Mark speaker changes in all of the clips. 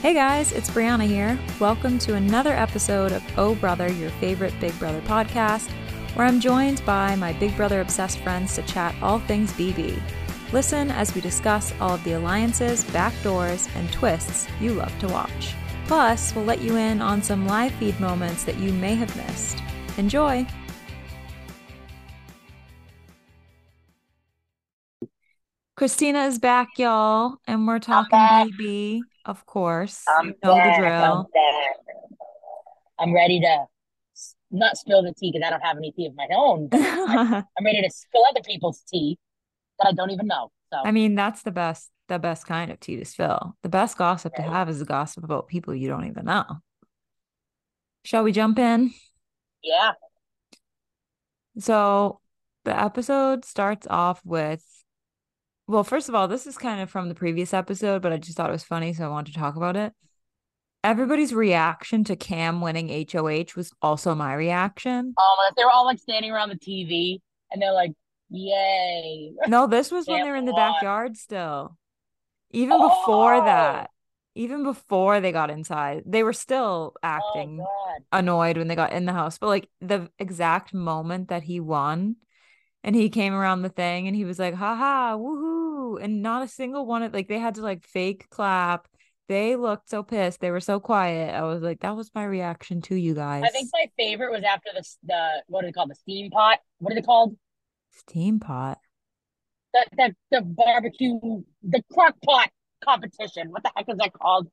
Speaker 1: Hey guys, it's Brianna here. Welcome to another episode of Oh Brother, your favorite Big Brother podcast, where I'm joined by my Big Brother obsessed friends to chat all things BB. Listen as we discuss all of the alliances, backdoors, and twists you love to watch. Plus, we'll let you in on some live feed moments that you may have missed. Enjoy! Christina is back, y'all, and we're talking. BB, of course.
Speaker 2: I'm
Speaker 1: You know the
Speaker 2: back. I'm
Speaker 1: drill.
Speaker 2: I'm ready to not spill the tea because I don't have any tea of my own,
Speaker 1: I
Speaker 2: I'm ready to spill other people's tea that I don't even know. So I
Speaker 1: mean, that's the best, the best kind of tea to spill. The best gossip to have is the gossip about people you don't even know. Shall we jump in?
Speaker 2: yeah,
Speaker 1: So the episode starts off with, well, first of all, this is kind of from the previous episode, but I just thought it was funny, so I wanted to talk about it. Everybody's reaction to Cam winning HOH was also my reaction.
Speaker 2: um, they were all like standing around the TV and they're like, "Yay!"
Speaker 1: No, this was when they were in the
Speaker 2: won.
Speaker 1: backyard still. Even before
Speaker 2: Oh,
Speaker 1: that, even before they got inside, they were still
Speaker 2: oh
Speaker 1: acting
Speaker 2: God.
Speaker 1: annoyed when they got in the house. But like the exact moment that he won and he came around the thing and he was like, haha, woohoo. And not a single one of like they had to like fake clap. They looked so pissed. They were so quiet. I was like, that was my reaction to you guys.
Speaker 2: I think my favorite was after the the what is it called? The steam pot. What is it called?
Speaker 1: Steam pot.
Speaker 2: The the the barbecue, the crock pot competition. What the heck is that called?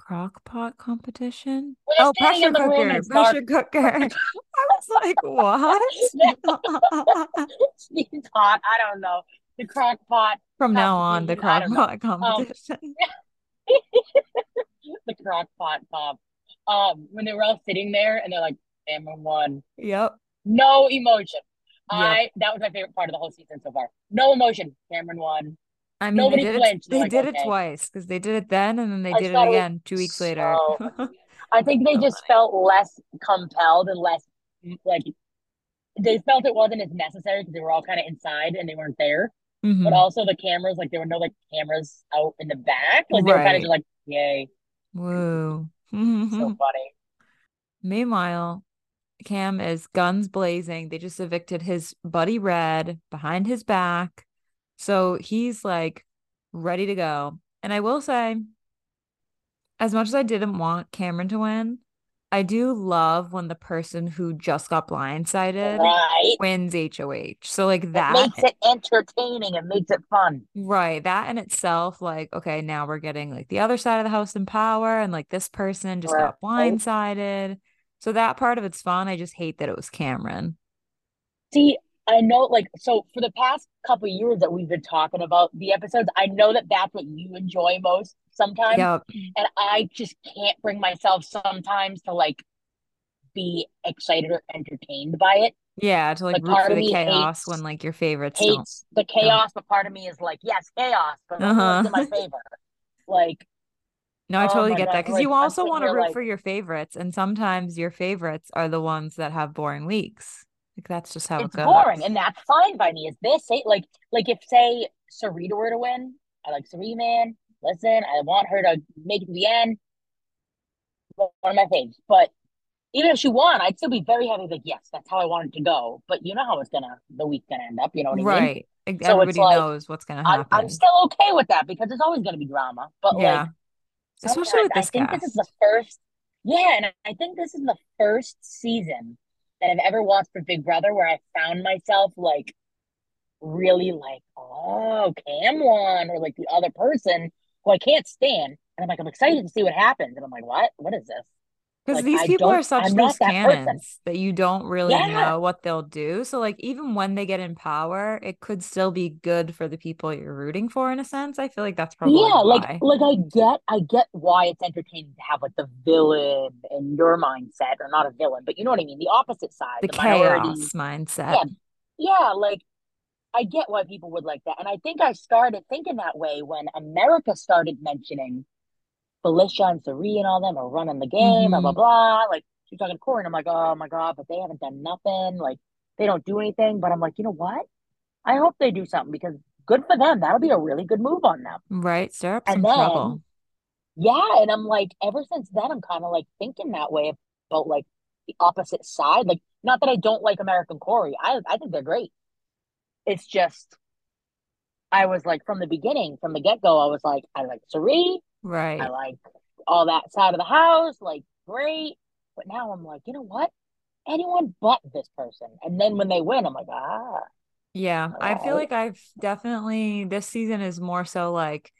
Speaker 1: Crock pot competition? Oh, pressure
Speaker 2: in the room and
Speaker 1: cooker. Pressure cooker. I was like, what?
Speaker 2: Pot. I don't know. The crock pot
Speaker 1: From now on, the
Speaker 2: competition,
Speaker 1: crock
Speaker 2: don't know. Um,
Speaker 1: competition.
Speaker 2: the crock pot comp. Um, when they were all sitting there and they're like, Cameron won.
Speaker 1: Yep.
Speaker 2: No emotion.
Speaker 1: Yep.
Speaker 2: I that was my favorite part of the whole season so far. No emotion. Cameron won.
Speaker 1: I mean, they did it.
Speaker 2: flinched.
Speaker 1: They
Speaker 2: like,
Speaker 1: did it twice because they did it then and then they
Speaker 2: I
Speaker 1: did it
Speaker 2: thought it was
Speaker 1: again two weeks later.
Speaker 2: I think they
Speaker 1: So
Speaker 2: just felt less compelled and less like they felt it wasn't as necessary because they were all kind of inside and they weren't there. But
Speaker 1: Mhm.
Speaker 2: also the cameras, like there were no like cameras out in the back. Like they were kind of like, yay.
Speaker 1: Woo.
Speaker 2: So funny.
Speaker 1: Meanwhile, Cam is guns blazing. They just evicted his buddy Red behind his back. So he's like ready to go. And I will say, as much as I didn't want Cameron to win, I do love when the person who just got blindsided
Speaker 2: Right.
Speaker 1: wins HOH. So like
Speaker 2: It
Speaker 1: that
Speaker 2: makes it entertaining. It makes it fun.
Speaker 1: Right. That in itself, like, okay, now we're getting like the other side of the house in power, and like this person just got
Speaker 2: Right.
Speaker 1: blindsided. So that part of it's fun. I just hate that it was Cameron.
Speaker 2: See, I know, like, so for the past couple of years that we've been talking about the episodes, I know that that's what you enjoy most sometimes.
Speaker 1: Yep.
Speaker 2: And I just can't bring myself sometimes to like be excited or entertained by it.
Speaker 1: Yeah, to like
Speaker 2: Like
Speaker 1: root
Speaker 2: part
Speaker 1: for
Speaker 2: of
Speaker 1: the chaos
Speaker 2: hates
Speaker 1: when like your favorites
Speaker 2: hates the chaos, but part of me is like, yes, chaos, but it's in my
Speaker 1: Uh-huh.
Speaker 2: favor. Like,
Speaker 1: No, I
Speaker 2: oh
Speaker 1: totally get that because
Speaker 2: like
Speaker 1: you also want to root
Speaker 2: like,
Speaker 1: for your favorites, and sometimes your favorites are the ones that have boring weeks. Like that's just how it
Speaker 2: it's boring,
Speaker 1: goes.
Speaker 2: and that's fine by me. Is this it? Like, like if say Sarita were to win, I like Sarita, man. Listen, I want her to make it to the end. One of my faves. But even if she won, I'd still be very happy. Like, yes, that's how I want it to go. But you know how it's gonna the week's gonna end up. You know what I mean?
Speaker 1: Right. Like,
Speaker 2: So it's
Speaker 1: Everybody
Speaker 2: like
Speaker 1: knows what's gonna
Speaker 2: I'm I'm still okay with that because there's always gonna be drama. But like
Speaker 1: Yeah. Especially
Speaker 2: sometimes
Speaker 1: with
Speaker 2: I
Speaker 1: this
Speaker 2: think this is the first. Yeah, and I think this is the first season that I've ever watched for Big Brother where I found myself like really like, oh, Cam won, or like the other person who I can't stand. And I'm like, I'm excited to see what happens. And I'm like, what? What is this?
Speaker 1: Because
Speaker 2: Like,
Speaker 1: these
Speaker 2: I
Speaker 1: people are such
Speaker 2: I'm
Speaker 1: loose
Speaker 2: not that
Speaker 1: cannons that you don't really
Speaker 2: Yeah.
Speaker 1: know what they'll do. So, like, even when they get in power, it could still be good for the people you're rooting for, in a sense. I feel like that's probably
Speaker 2: Yeah, like
Speaker 1: why.
Speaker 2: like I get I get why it's entertaining to have like the villain in your mindset, or not a villain, but you know what I mean, the opposite side,
Speaker 1: The
Speaker 2: the minority.
Speaker 1: chaos mindset.
Speaker 2: Yeah, yeah, like I get why people would like that. And I think I started thinking that way when America started mentioning Felicia and Cirie and all them are running the game, blah blah
Speaker 1: hmm
Speaker 2: blah. Like she's talking to Cory, and I'm like, oh my God, but they haven't done nothing. Like they don't do anything. But I'm like, you know what? I hope they do something because good for them. That'll be a really good move on them.
Speaker 1: Right. Stir up
Speaker 2: And
Speaker 1: some
Speaker 2: then
Speaker 1: trouble.
Speaker 2: Yeah, and I'm like, ever since then, I'm kind of like thinking that way about like the opposite side. Like, not that I don't like American Cory. I I think they're great. It's just I was like from the beginning, from the get go, I was like, I like Cirie.
Speaker 1: Right.
Speaker 2: I like all that side of the house, like great. But now I'm like, you know what? Anyone but this person. And then when they win, I'm like, ah.
Speaker 1: Yeah, I feel like I've definitely this season is more so like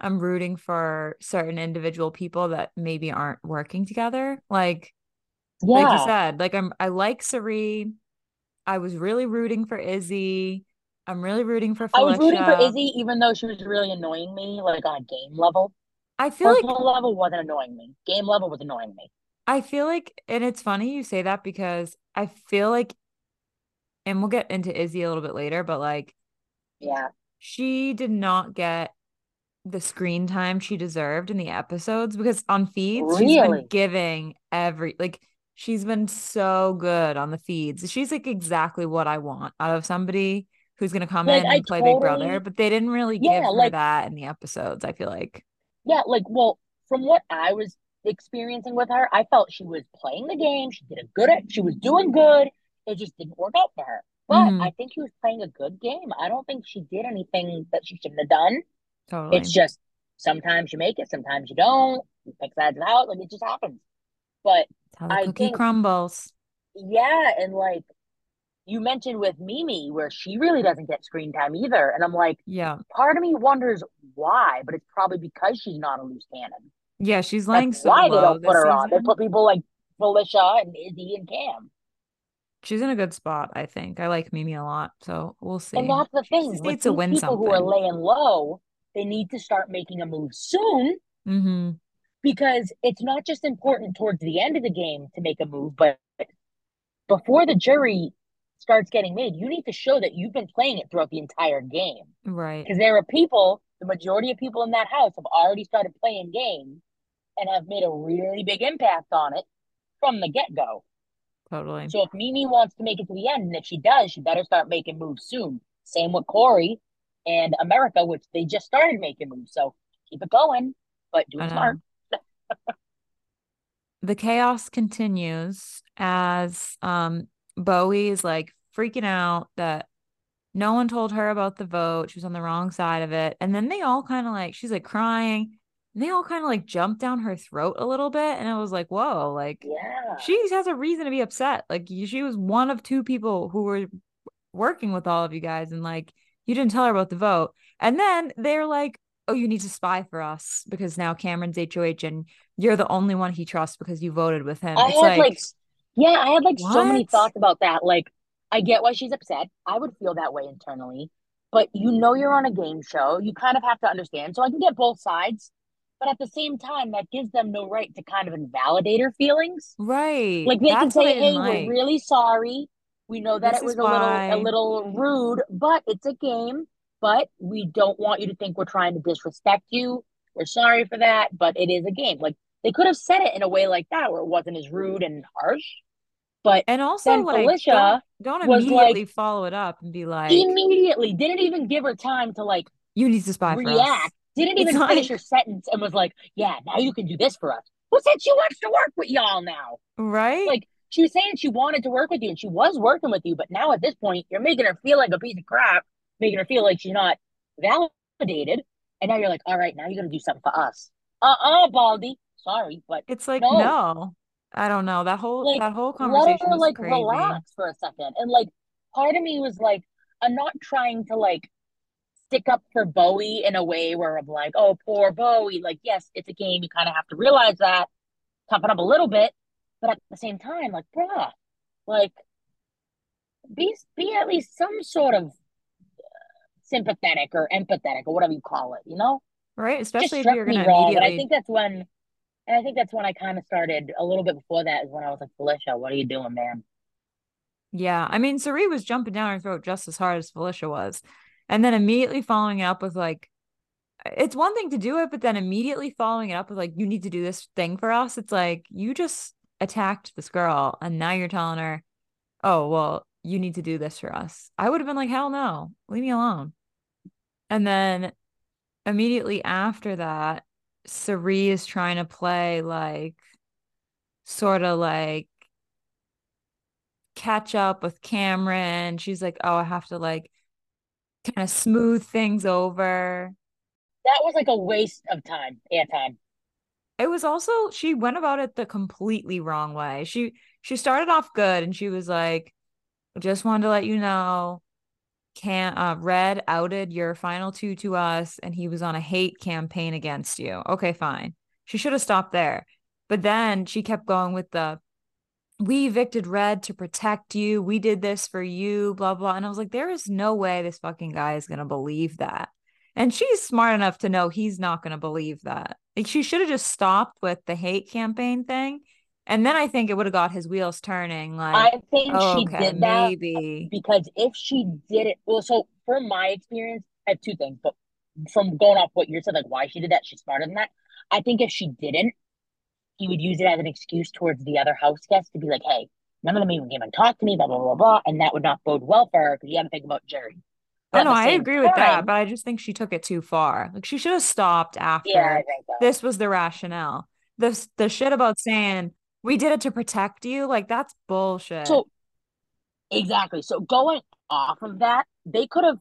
Speaker 1: I'm rooting for certain individual people that maybe aren't working together. Like, yeah. like you said, like I'm I like Cirie. I was really rooting for Izzy. I'm really rooting for Felicia.
Speaker 2: I was rooting for Izzy, even though she was really annoying me, like on a game level.
Speaker 1: I feel
Speaker 2: Personal
Speaker 1: like
Speaker 2: level wasn't annoying me. Game level was annoying me.
Speaker 1: I feel like, and it's funny you say that because I feel like, and we'll get into Izzy a little bit later, but like,
Speaker 2: yeah,
Speaker 1: she did not get the screen time she deserved in the episodes because on feeds really? she's been giving every like she's been so good on the feeds. She's like exactly what I want out of somebody who's gonna come like, in and I play totally, Big Brother, but they didn't really yeah, give her like, that in the episodes. I feel like.
Speaker 2: Yeah, like well, from what I was experiencing with her, I felt she was playing the game. She did a good. She was doing good. It just didn't work out for her. But mm-hmm. I think she was playing a good game. I don't think she did anything that she shouldn't have done.
Speaker 1: Totally.
Speaker 2: It's just sometimes you make it, sometimes you don't. You pick sides out, like it just happens. But
Speaker 1: I cookie think, crumbles.
Speaker 2: Yeah, and like you mentioned with Mimi, where she really doesn't get screen time either. And I'm like,
Speaker 1: yeah,
Speaker 2: part of me wonders why, but it's probably because she's not a loose cannon.
Speaker 1: Yeah, she's laying That's so why they don't
Speaker 2: put her
Speaker 1: season.
Speaker 2: on. They put people like Felicia and Izzy and Cam.
Speaker 1: She's in a good spot, I think. I like Mimi a lot, so we'll see.
Speaker 2: And that's the thing. Needs to win people something. who are laying low, they need to start making a move soon.
Speaker 1: Mm-hmm.
Speaker 2: Because it's not just important towards the end of the game to make a move, but before the jury starts getting made, you need to show that you've been playing it throughout the entire game.
Speaker 1: Right.
Speaker 2: Because there are people, the majority of people in that house have already started playing games and have made a really big impact on it from the get go.
Speaker 1: Totally.
Speaker 2: So if Mimi wants to make it to the end, and if she does, she better start making moves soon. Same with Cory and America, which they just started making moves. So keep it going, but do it smart.
Speaker 1: the chaos continues as um Bowie is like freaking out that no one told her about the vote. She was on the wrong side of it. And then they all kind of like, she's like crying. And they all kind of like jumped down her throat a little bit. And I was like, whoa, like,
Speaker 2: yeah,
Speaker 1: she has a reason to be upset. Like, she was one of two people who were working with all of you guys. And like, you didn't tell her about the vote. And then they're like, oh, you need to spy for us because now Cameron's HOH and you're the only one he trusts because you voted with him.
Speaker 2: I it's like, like yeah, I had like what? so many thoughts about that. Like, I get why she's upset. I would feel that way internally, but you know, you're on a game show. You kind of have to understand. So I can get both sides, but at the same time, that gives them no right to kind of invalidate her feelings.
Speaker 1: Right.
Speaker 2: Like they That's can say, "Hey, like. we're really sorry. We know that this it was a why. little a little rude, but it's a game. But we don't want you to think we're trying to disrespect you. We're sorry for that, but it is a game. Like they could have said it in a way like that where it wasn't as rude and harsh. But
Speaker 1: and also like Felicia don't, don't immediately like, follow it up and be like
Speaker 2: immediately didn't even give her time to like
Speaker 1: you need to spy
Speaker 2: react. Didn't even it's finish like, her sentence and was like, "Yeah, now you can do this for us." Who said she wants to work with y'all now?
Speaker 1: Right?
Speaker 2: Like she was saying she wanted to work with you and she was working with you, but now at this point you're making her feel like a piece of crap, making her feel like she's not validated, and now you're like, "All right, now you're gonna do something for us." Uh uh Baldy. Sorry, but
Speaker 1: it's like no. no. I don't know. That whole like, that whole conversation let her,
Speaker 2: like
Speaker 1: crazy.
Speaker 2: relax for a second. And like part of me was like, I'm not trying to like stick up for Bowie in a way where I'm like, oh, poor Bowie. Like, yes, it's a game. You kind of have to realize that, toughen up a little bit. But at the same time, like, bruh, like, be be at least some sort of uh, sympathetic or empathetic or whatever you call it, you know?
Speaker 1: Right. Especially if you're gonna immediately.
Speaker 2: I think that's when and I think that's when I kind of started a little bit before that is when I was like, Felicia, what are you doing, man?
Speaker 1: Yeah. I mean, Cirie was jumping down her throat just as hard as Felicia was. And then immediately following up with like, it's one thing to do it, but then immediately following it up with like, you need to do this thing for us. It's like, you just attacked this girl and now you're telling her, oh, well, you need to do this for us. I would have been like, hell no, leave me alone. And then immediately after that, Cirie is trying to play like sort of like catch up with Cameron. She's like, oh, I have to like kind of smooth things over.
Speaker 2: That was like a waste of time, yeah, time.
Speaker 1: It was also she went about it the completely wrong way. She she started off good and she was like, just wanted to let you know, can uh Red outed your final two to us and he was on a hate campaign against you. Okay, fine. She should have stopped there. But then she kept going with the we evicted Red to protect you. We did this for you, blah, blah. And I was like, there is no way this fucking guy is going to believe that. And she's smart enough to know he's not going to believe that. Like, she should have just stopped with the hate campaign thing. And then I think it would have got his wheels turning. Like,
Speaker 2: I think oh, she okay, did that maybe because if she did it, well, so from my experience, I have two things, but from going off what you said, like why she did that, she's smarter than that. I think if she didn't, he would use it as an excuse towards the other house guests to be like, hey, none of them even came and talked to me, blah, blah, blah, blah. And that would not bode well for her because you got to think about jury.
Speaker 1: Oh, I know, I agree time, with that, but I just think she took it too far. Like she should have stopped after
Speaker 2: yeah,
Speaker 1: so. this was the rationale. This the shit about saying we did it to protect you, like that's bullshit.
Speaker 2: So exactly. So going off of that, they could have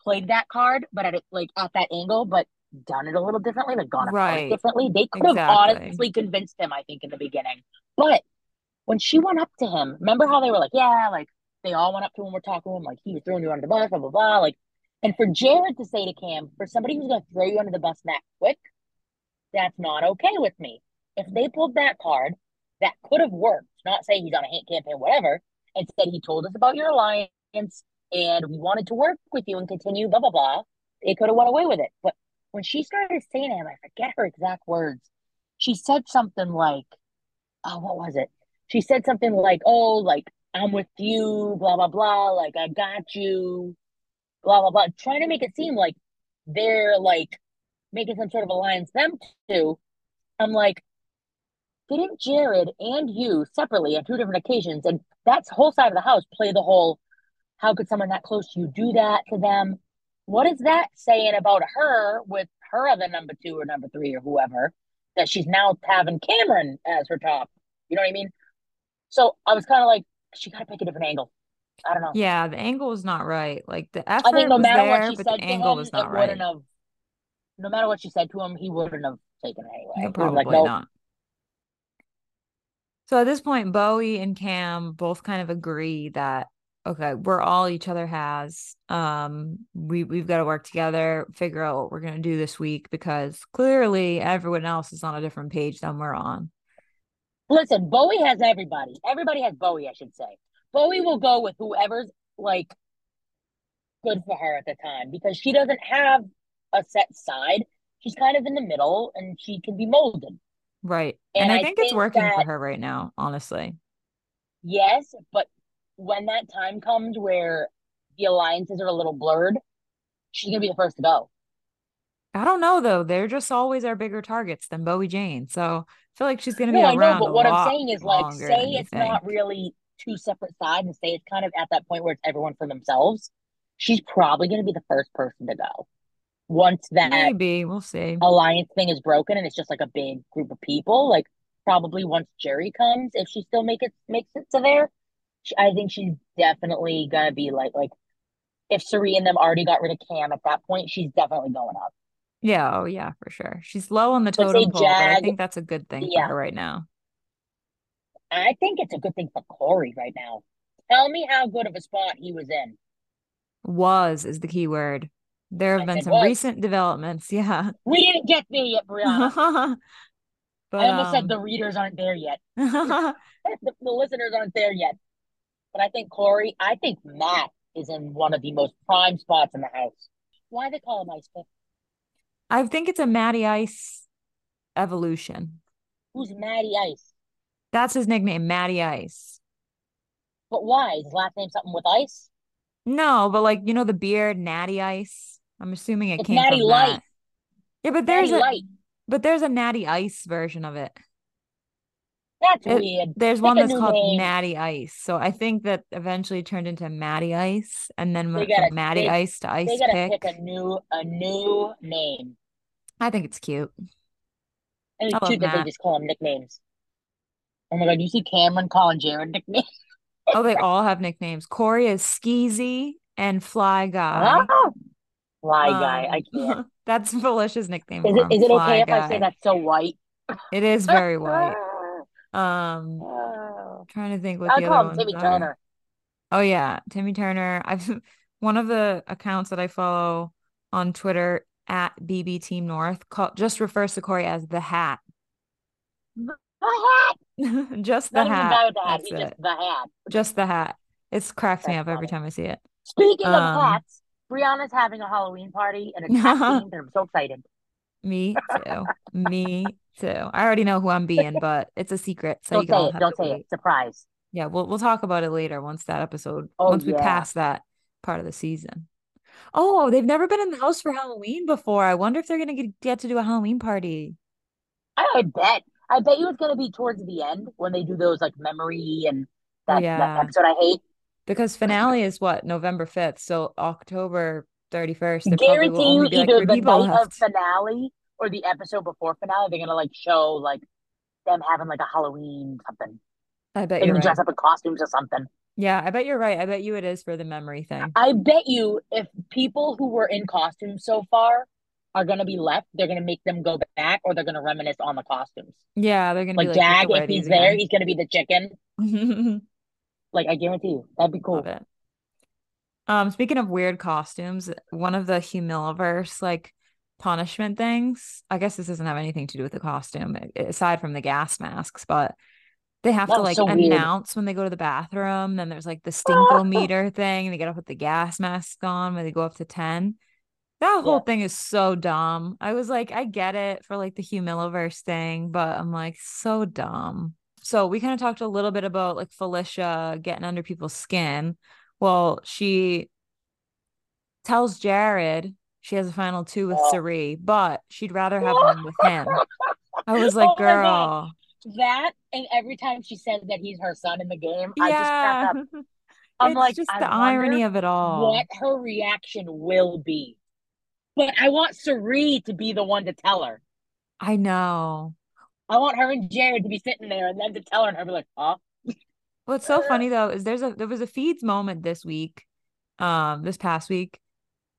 Speaker 2: played that card, but at it like at that angle, but done it a little differently, like gone right. differently. They could exactly. have honestly convinced him, I think, in the beginning. But when she went up to him, remember how they were like, yeah, like they all went up to him, we're talking to him, like he was throwing you under the bus, blah, blah, blah. Like, and for Jared to say to Cam, for somebody who's going to throw you under the bus that quick, that's not okay with me. If they pulled that card, that could have worked. Not saying he's on a hate campaign, whatever. Instead, he told us about your alliance and we wanted to work with you and continue, blah, blah, blah. They could have went away with it. But when she started saying him, I forget her exact words. She said something like, oh, what was it? She said something like, oh, like, I'm with you, blah, blah, blah. Like, I got you, blah, blah, blah. Trying to make it seem like they're like making some sort of alliance, them two. I'm like, didn't Jared and you separately on two different occasions, and that's whole side of the house play the whole, how could someone that close to you do that to them? What is that saying about her with her other number two or number three or whoever that she's now having Cameron as her top? You know what I mean? So I was kind of like, she got to pick a different angle. I don't know.
Speaker 1: Yeah, the angle was not right. Like the effort I think no matter there, what she said angle him, was not right. Have,
Speaker 2: no matter what she said to him, he wouldn't have taken it anyway.
Speaker 1: No, probably like, not. So at this point, Bowie and Cam both kind of agree that okay, we're all each other has. Um, we we've got to work together, figure out what we're gonna do this week because clearly everyone else is on a different page than we're on.
Speaker 2: Listen, Bowie has everybody. Everybody has Bowie, I should say. Bowie will go with whoever's like good for her at the time because she doesn't have a set side. She's kind of in the middle and she can be molded.
Speaker 1: Right. And, and I, think I, think it's working that, for her right now, honestly.
Speaker 2: Yes, but when that time comes where the alliances are a little blurred, she's gonna be the first to go.
Speaker 1: I don't know though. They're just always our bigger targets than Bowie Jane. So I feel like she's gonna no, be around. Know, but what I'm saying is like say it's not really two separate sides and say it's kind of at that point where it's everyone for themselves. She's probably gonna be the first person to go. Once that maybe we'll see
Speaker 2: alliance thing is broken and it's just like a big group of people, like probably once jury comes, if she still make it makes it to there, I think she's definitely gonna be like like if Cirie and them already got rid of Cam at that point, she's definitely going up.
Speaker 1: Yeah, oh yeah, for sure. She's low on the totem pole, Jag, but I think that's a good thing yeah. for her right now.
Speaker 2: I think it's a good thing for cory right now. Tell me how good of a spot he was in.
Speaker 1: Was is the key word. There have I been some was. recent developments. Yeah.
Speaker 2: We didn't get there yet, Brianna. but, I almost um... said the readers aren't there yet. the, the listeners aren't there yet. But I think Cory, I think Matt is in one of the most prime spots in the house. Why they call him Ice Pick?
Speaker 1: I think it's a Matty Ice evolution.
Speaker 2: Who's Matty Ice?
Speaker 1: That's his nickname, Matty Ice.
Speaker 2: But why? Is his last name something with ice?
Speaker 1: No, but like you know the beard, Natty Ice. I'm assuming it it's came Natty from Light. That. Yeah, but there's Natty a Light. but there's a Natty Ice version of it.
Speaker 2: That's it, weird.
Speaker 1: There's Pick one that's called name. Natty Ice. So I think that eventually turned into Matty Ice and then went from Matty they, Ice to Ice
Speaker 2: they gotta pick. pick a new a new name.
Speaker 1: I think it's cute.
Speaker 2: And
Speaker 1: I
Speaker 2: it's cute that they just call them nicknames. Oh my god, you see Cameron calling Jared nicknames?
Speaker 1: Oh, they all have nicknames. Cory is Skeezy and Fly Guy.
Speaker 2: Ah, Fly guy, I
Speaker 1: Um,
Speaker 2: can't.
Speaker 1: that's Felicia's nickname
Speaker 2: Is it is okay if I say that's so white?
Speaker 1: It is very white. Um,
Speaker 2: Oh.
Speaker 1: trying to think what
Speaker 2: I
Speaker 1: the
Speaker 2: call
Speaker 1: other
Speaker 2: him Timmy
Speaker 1: are.
Speaker 2: Turner.
Speaker 1: Oh yeah, Timmy Turner. I've one of the accounts that I follow on Twitter at BB Team North call, just refers to Cory as the hat.
Speaker 2: The hat.
Speaker 1: just the
Speaker 2: Not even the guy
Speaker 1: hat.
Speaker 2: the hat.
Speaker 1: That's it.
Speaker 2: just the hat.
Speaker 1: Just the hat. It's cracks me
Speaker 2: That's
Speaker 1: up every time I see it.
Speaker 2: Speaking of
Speaker 1: Um,
Speaker 2: hats, Brianna's having a Halloween party and it's themed, and I'm so excited.
Speaker 1: Me too. Me too. I already know who I'm being, but it's a secret, so you
Speaker 2: Don't say it. Don't say
Speaker 1: wait.
Speaker 2: it. Surprise.
Speaker 1: Yeah, we'll we'll talk about it later once that episode,
Speaker 2: Oh,
Speaker 1: once we
Speaker 2: yeah.
Speaker 1: pass that part of the season. Oh, they've never been in the house for Halloween before. I wonder if they're gonna get, get to do a Halloween party.
Speaker 2: I, I bet. I bet you it's gonna be towards the end when they do those like memory and that, that episode I hate.
Speaker 1: Because finale is what November 5th, so October 31st. There probably
Speaker 2: Guarantee you
Speaker 1: only like
Speaker 2: either the night of finale or the episode before finale, they're gonna like show like them having like a Halloween something.
Speaker 1: I bet you're right.
Speaker 2: dress up in costumes or something.
Speaker 1: Yeah, I bet you're right. I bet you it is for the memory thing.
Speaker 2: I bet you if people who were in costumes so far are gonna be left, they're gonna make them go back or they're gonna reminisce on the costumes.
Speaker 1: Yeah, they're gonna be
Speaker 2: Like
Speaker 1: like,
Speaker 2: Jag, if he's there, he's gonna be the chicken. Like I guarantee you, that'd be cool.
Speaker 1: Um, speaking of weird costumes, one of the Humiliverse like punishment things, I guess this doesn't have anything to do with the costume aside from the gas masks, but they have
Speaker 2: That
Speaker 1: to like
Speaker 2: so weird.
Speaker 1: announce when they go to the bathroom. Then there's like the stinkometer thing, and they gotta put the gas mask on when they go up to 10. That whole
Speaker 2: Yeah.
Speaker 1: thing is so dumb. I was like, I get it for like the Humiliverse thing, but I'm like, so dumb. So we kind of talked a little bit about like Felicia getting under people's skin. Well, she tells Jared she has a final two with
Speaker 2: Oh.
Speaker 1: Cirie, but she'd rather have one with him. I was like,
Speaker 2: Oh
Speaker 1: girl,
Speaker 2: That and every time she says that he's her son in the game, I just
Speaker 1: yeah.
Speaker 2: crack up. I'm
Speaker 1: it's
Speaker 2: like,
Speaker 1: just
Speaker 2: I
Speaker 1: the irony of it all.
Speaker 2: what her reaction will be. But I want Cirie to be the one to tell her.
Speaker 1: I know.
Speaker 2: I want her and Jared to be sitting there and then to tell her and her be like, huh?
Speaker 1: What's so funny though is there's a there was a feeds moment this week, um, this past week,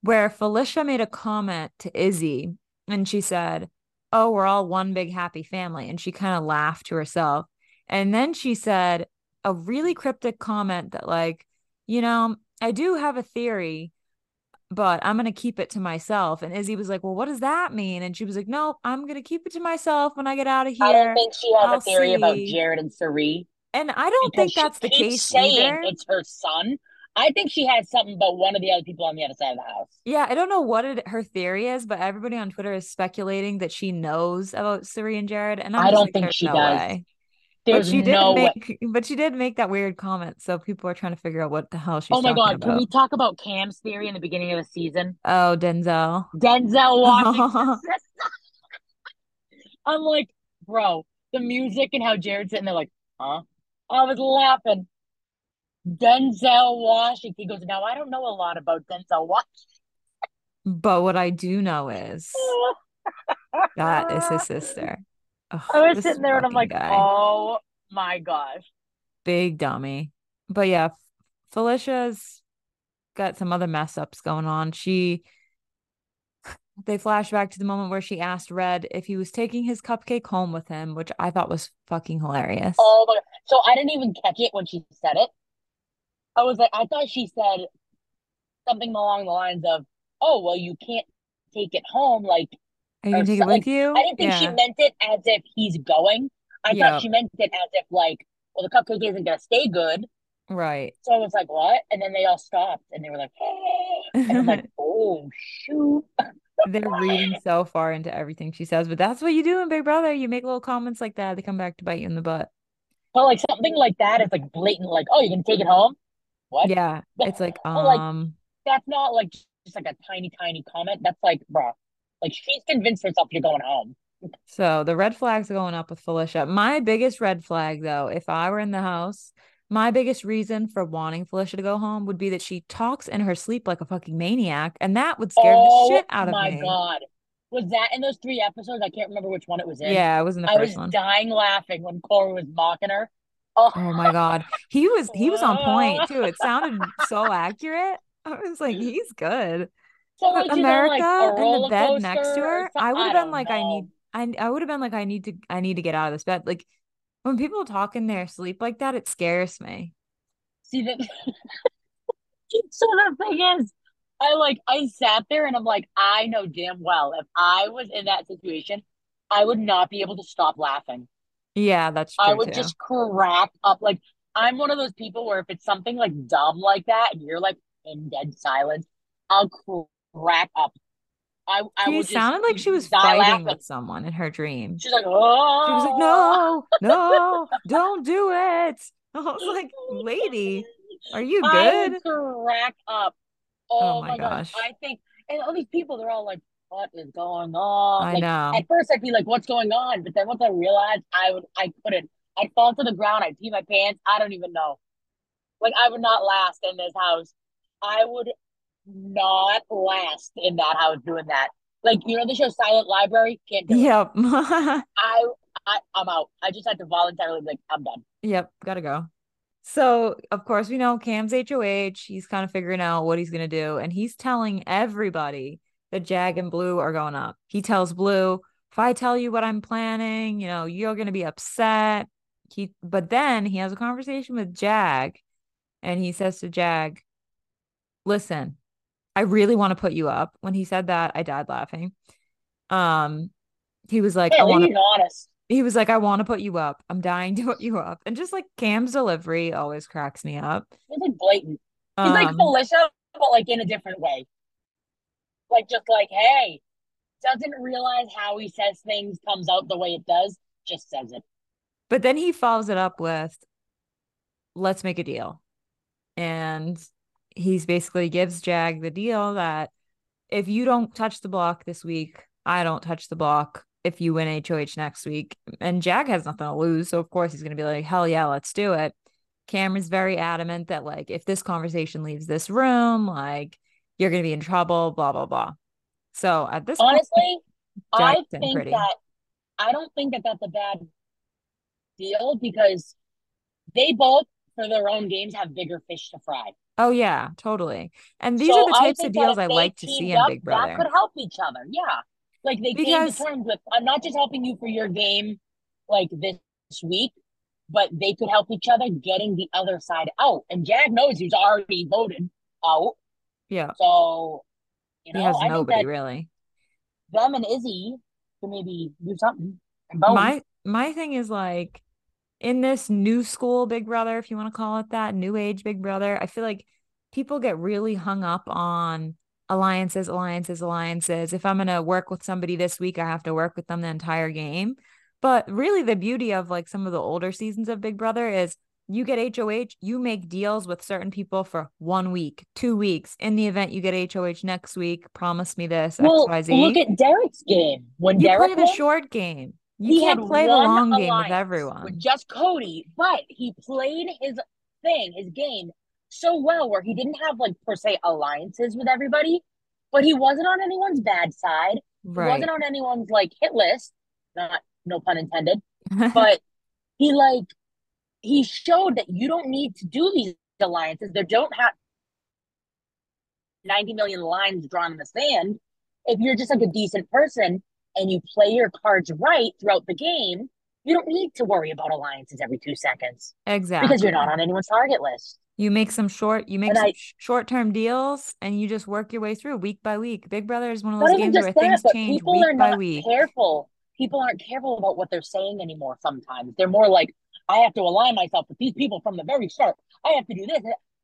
Speaker 1: where Felicia made a comment to Izzy and she said, Oh, we're all one big happy family. And she kind of laughed to herself. And then she said a really cryptic comment that, like, you know, I do have a theory, but I'm going to keep it to myself. And Izzy was like, Well, what does that mean? And she was like, Nope, I'm going to keep it to myself when I get out of here.
Speaker 2: I don't think she has
Speaker 1: I'll
Speaker 2: a theory about. Jared and Cirie
Speaker 1: And I don't think that's the case
Speaker 2: saying
Speaker 1: either.
Speaker 2: it's her son. I think she has something about one of the other people on the other side of the house.
Speaker 1: Yeah, I don't know what it, her theory is, but everybody on Twitter is speculating that she knows about Cirie and Jared, and I'm
Speaker 2: I don't
Speaker 1: like,
Speaker 2: think she
Speaker 1: no
Speaker 2: does.
Speaker 1: way.
Speaker 2: There's
Speaker 1: but she did
Speaker 2: no way.
Speaker 1: make, but she did make that weird comment, so people are trying to figure out what the hell she's
Speaker 2: Oh my God, can we talk about Cam's theory in the beginning of the season?
Speaker 1: Oh, Denzel.
Speaker 2: Denzel Washington's sister. I'm like, bro, the music and how Jared's sitting there like, huh? I was laughing. Denzel Washington He goes, now I don't know a lot about Denzel Washington.
Speaker 1: But what I do know is that is his sister. Ugh,
Speaker 2: I was sitting there and I'm like,
Speaker 1: guy.
Speaker 2: oh my gosh.
Speaker 1: big dummy. But yeah, Felicia's got some other mess ups going on. She they flash back to the moment where she asked Red if he was taking his cupcake home with him, which I thought was fucking hilarious.
Speaker 2: Oh my So I didn't even catch it when she said it. I was like, I thought she said something along the lines of, oh, well, you can't take it home. Like,
Speaker 1: Are you gonna take
Speaker 2: so-
Speaker 1: it with
Speaker 2: like,
Speaker 1: you?
Speaker 2: I didn't think she meant it as if he's going. I
Speaker 1: Yeah.
Speaker 2: thought she meant it as if, like, well, the cupcake isn't to stay good.
Speaker 1: Right.
Speaker 2: So I was like, what? And then they all stopped and they were like, oh. And I'm like, oh, shoot.
Speaker 1: They're reading so far into everything she says, but that's what you do in Big Brother. You make little comments like that, they come back to bite you in the butt.
Speaker 2: But like something like that is like blatant, like, oh, you can take it home? What?
Speaker 1: Yeah. It's like,
Speaker 2: But, like,
Speaker 1: um,
Speaker 2: That's not like just like a tiny, tiny comment. That's like, bro, like she's convinced herself you're going home.
Speaker 1: So the red flags are going up with Felicia. My biggest red flag, though, if I were in the house, my biggest reason for wanting Felicia to go home would be that she talks in her sleep like a fucking maniac, and that would scare
Speaker 2: oh
Speaker 1: the shit out of me. Oh my.
Speaker 2: God. Was that in those three episodes? I can't remember which one it was in.
Speaker 1: Yeah, it was in the
Speaker 2: I
Speaker 1: first
Speaker 2: was
Speaker 1: one.
Speaker 2: dying laughing when Cory was mocking her. Oh,
Speaker 1: Oh my god. He was he was on point too. It sounded so accurate. I was like, he's good.
Speaker 2: So like like
Speaker 1: America in the bed next to her, I would have been like, I need I I would have been like, I need to I need to get out of this bed. Like when people talk in their sleep like that, it scares me.
Speaker 2: See that? so the thing is, I like I sat there and I'm like, I know damn well if I was in that situation, I would not be able to stop laughing.
Speaker 1: Yeah, that's true
Speaker 2: I would
Speaker 1: too.
Speaker 2: just crack up. Like I'm one of those people where if it's something like dumb like that and you're like in dead silence, I'll crack up. I I
Speaker 1: She sounded like she was fighting with someone in her dream.
Speaker 2: She's like, oh.
Speaker 1: She was like, "No, no, don't do it." I was like, "Lady, are you good?"
Speaker 2: crack up.
Speaker 1: Oh
Speaker 2: Oh,
Speaker 1: my
Speaker 2: my gosh.
Speaker 1: gosh.
Speaker 2: I think, and all these people, they're all like, what is going on?
Speaker 1: I
Speaker 2: Like,
Speaker 1: know.
Speaker 2: at first I'd be like, what's going on? But then once I realized I would, I couldn't. I'd fall to the ground. I'd pee my pants. I don't even know. Like, I would not last in this house. I would not last in that house doing that. Like, you know, the show Silent Library? Can't do it.
Speaker 1: Yep.
Speaker 2: I, I, I'm out. I just had to voluntarily, be like, I'm done.
Speaker 1: Yep, gotta go. So, of course, we know Cam's HOH. He's kind of figuring out what he's gonna do, and he's telling everybody that Jag and Blue are going up. He tells Blue, "If I tell you what I'm planning, you know, you're gonna be upset." He, but then he has a conversation with Jag, and he says to Jag, "Listen, I really want to put you up." When he said that, I died laughing. Um, he was like,
Speaker 2: Hey,
Speaker 1: "I want to."
Speaker 2: honest.
Speaker 1: he was like, I want to put you up. I'm dying to put you up. And just like Cam's delivery always cracks me up.
Speaker 2: He's like blatant. He's like
Speaker 1: Um,
Speaker 2: Felicia, but like in a different way. Like just like, hey, doesn't realize how he says things comes out the way it does, just says it.
Speaker 1: but then he follows it up with, let's make a deal. And he's basically gives Jag the deal that if you don't touch the block this week, I don't touch the block if you win HOH next week. And Jag has nothing to lose. So, of course, he's going to be like, hell yeah, let's do it. Cameron's very adamant that, like, if this conversation leaves this room, like, you're going to be in trouble, blah, blah, blah. So, at this point,
Speaker 2: Honestly, I think
Speaker 1: pretty.
Speaker 2: that I don't think that that's a bad deal because they both, for their own games, have bigger fish to fry.
Speaker 1: Oh, yeah, totally. And these
Speaker 2: So
Speaker 1: are the types of deals I like to see
Speaker 2: teamed
Speaker 1: in Big Brother.
Speaker 2: That could help each other. Yeah. Like they came
Speaker 1: Because-
Speaker 2: to terms with, I'm not just helping you for your game like this week, but they could help each other getting the other side out. And Jag knows he's already voted out.
Speaker 1: Yeah.
Speaker 2: So, you
Speaker 1: He
Speaker 2: know,
Speaker 1: has
Speaker 2: I think
Speaker 1: nobody really.
Speaker 2: them and Izzy could maybe do something. And.
Speaker 1: My my thing is like in this new school Big Brother, if you want to call it that, new age Big Brother, I feel like people get really hung up on alliances, alliances, alliances. If I'm gonna work with somebody this week, I have to work with them the entire game. But really the beauty of like some of the older seasons of Big Brother is you get HOH, you make deals with certain people for one week, two weeks. In the event you get HOH next week, promise me this,
Speaker 2: well,
Speaker 1: XYZ.
Speaker 2: look at Derek's game. When
Speaker 1: you
Speaker 2: Derek
Speaker 1: play the
Speaker 2: won,
Speaker 1: short game. You
Speaker 2: he had
Speaker 1: played the long game with everyone.
Speaker 2: with just Cody, but he played his thing, his game so well where he didn't have like per se alliances with everybody, but he wasn't on anyone's bad side. He wasn't on anyone's like hit list. Not no pun intended. But he like he showed that you don't need to do these alliances. There don't have 90 million lines drawn in the sand. If you're just like a decent person and you play your cards right throughout the game, you don't need to worry about alliances every two seconds
Speaker 1: exactly.
Speaker 2: because you're not on anyone's target list.
Speaker 1: You make some short, you make
Speaker 2: I-
Speaker 1: short term deals, and you just work your way through week by week. Big Brother is one of those games where
Speaker 2: that,
Speaker 1: things change
Speaker 2: people are
Speaker 1: week by
Speaker 2: not
Speaker 1: week.
Speaker 2: careful. People aren't careful about what they're saying anymore sometimes. They're more like, I have to align myself with these people from the very start. I have to do this.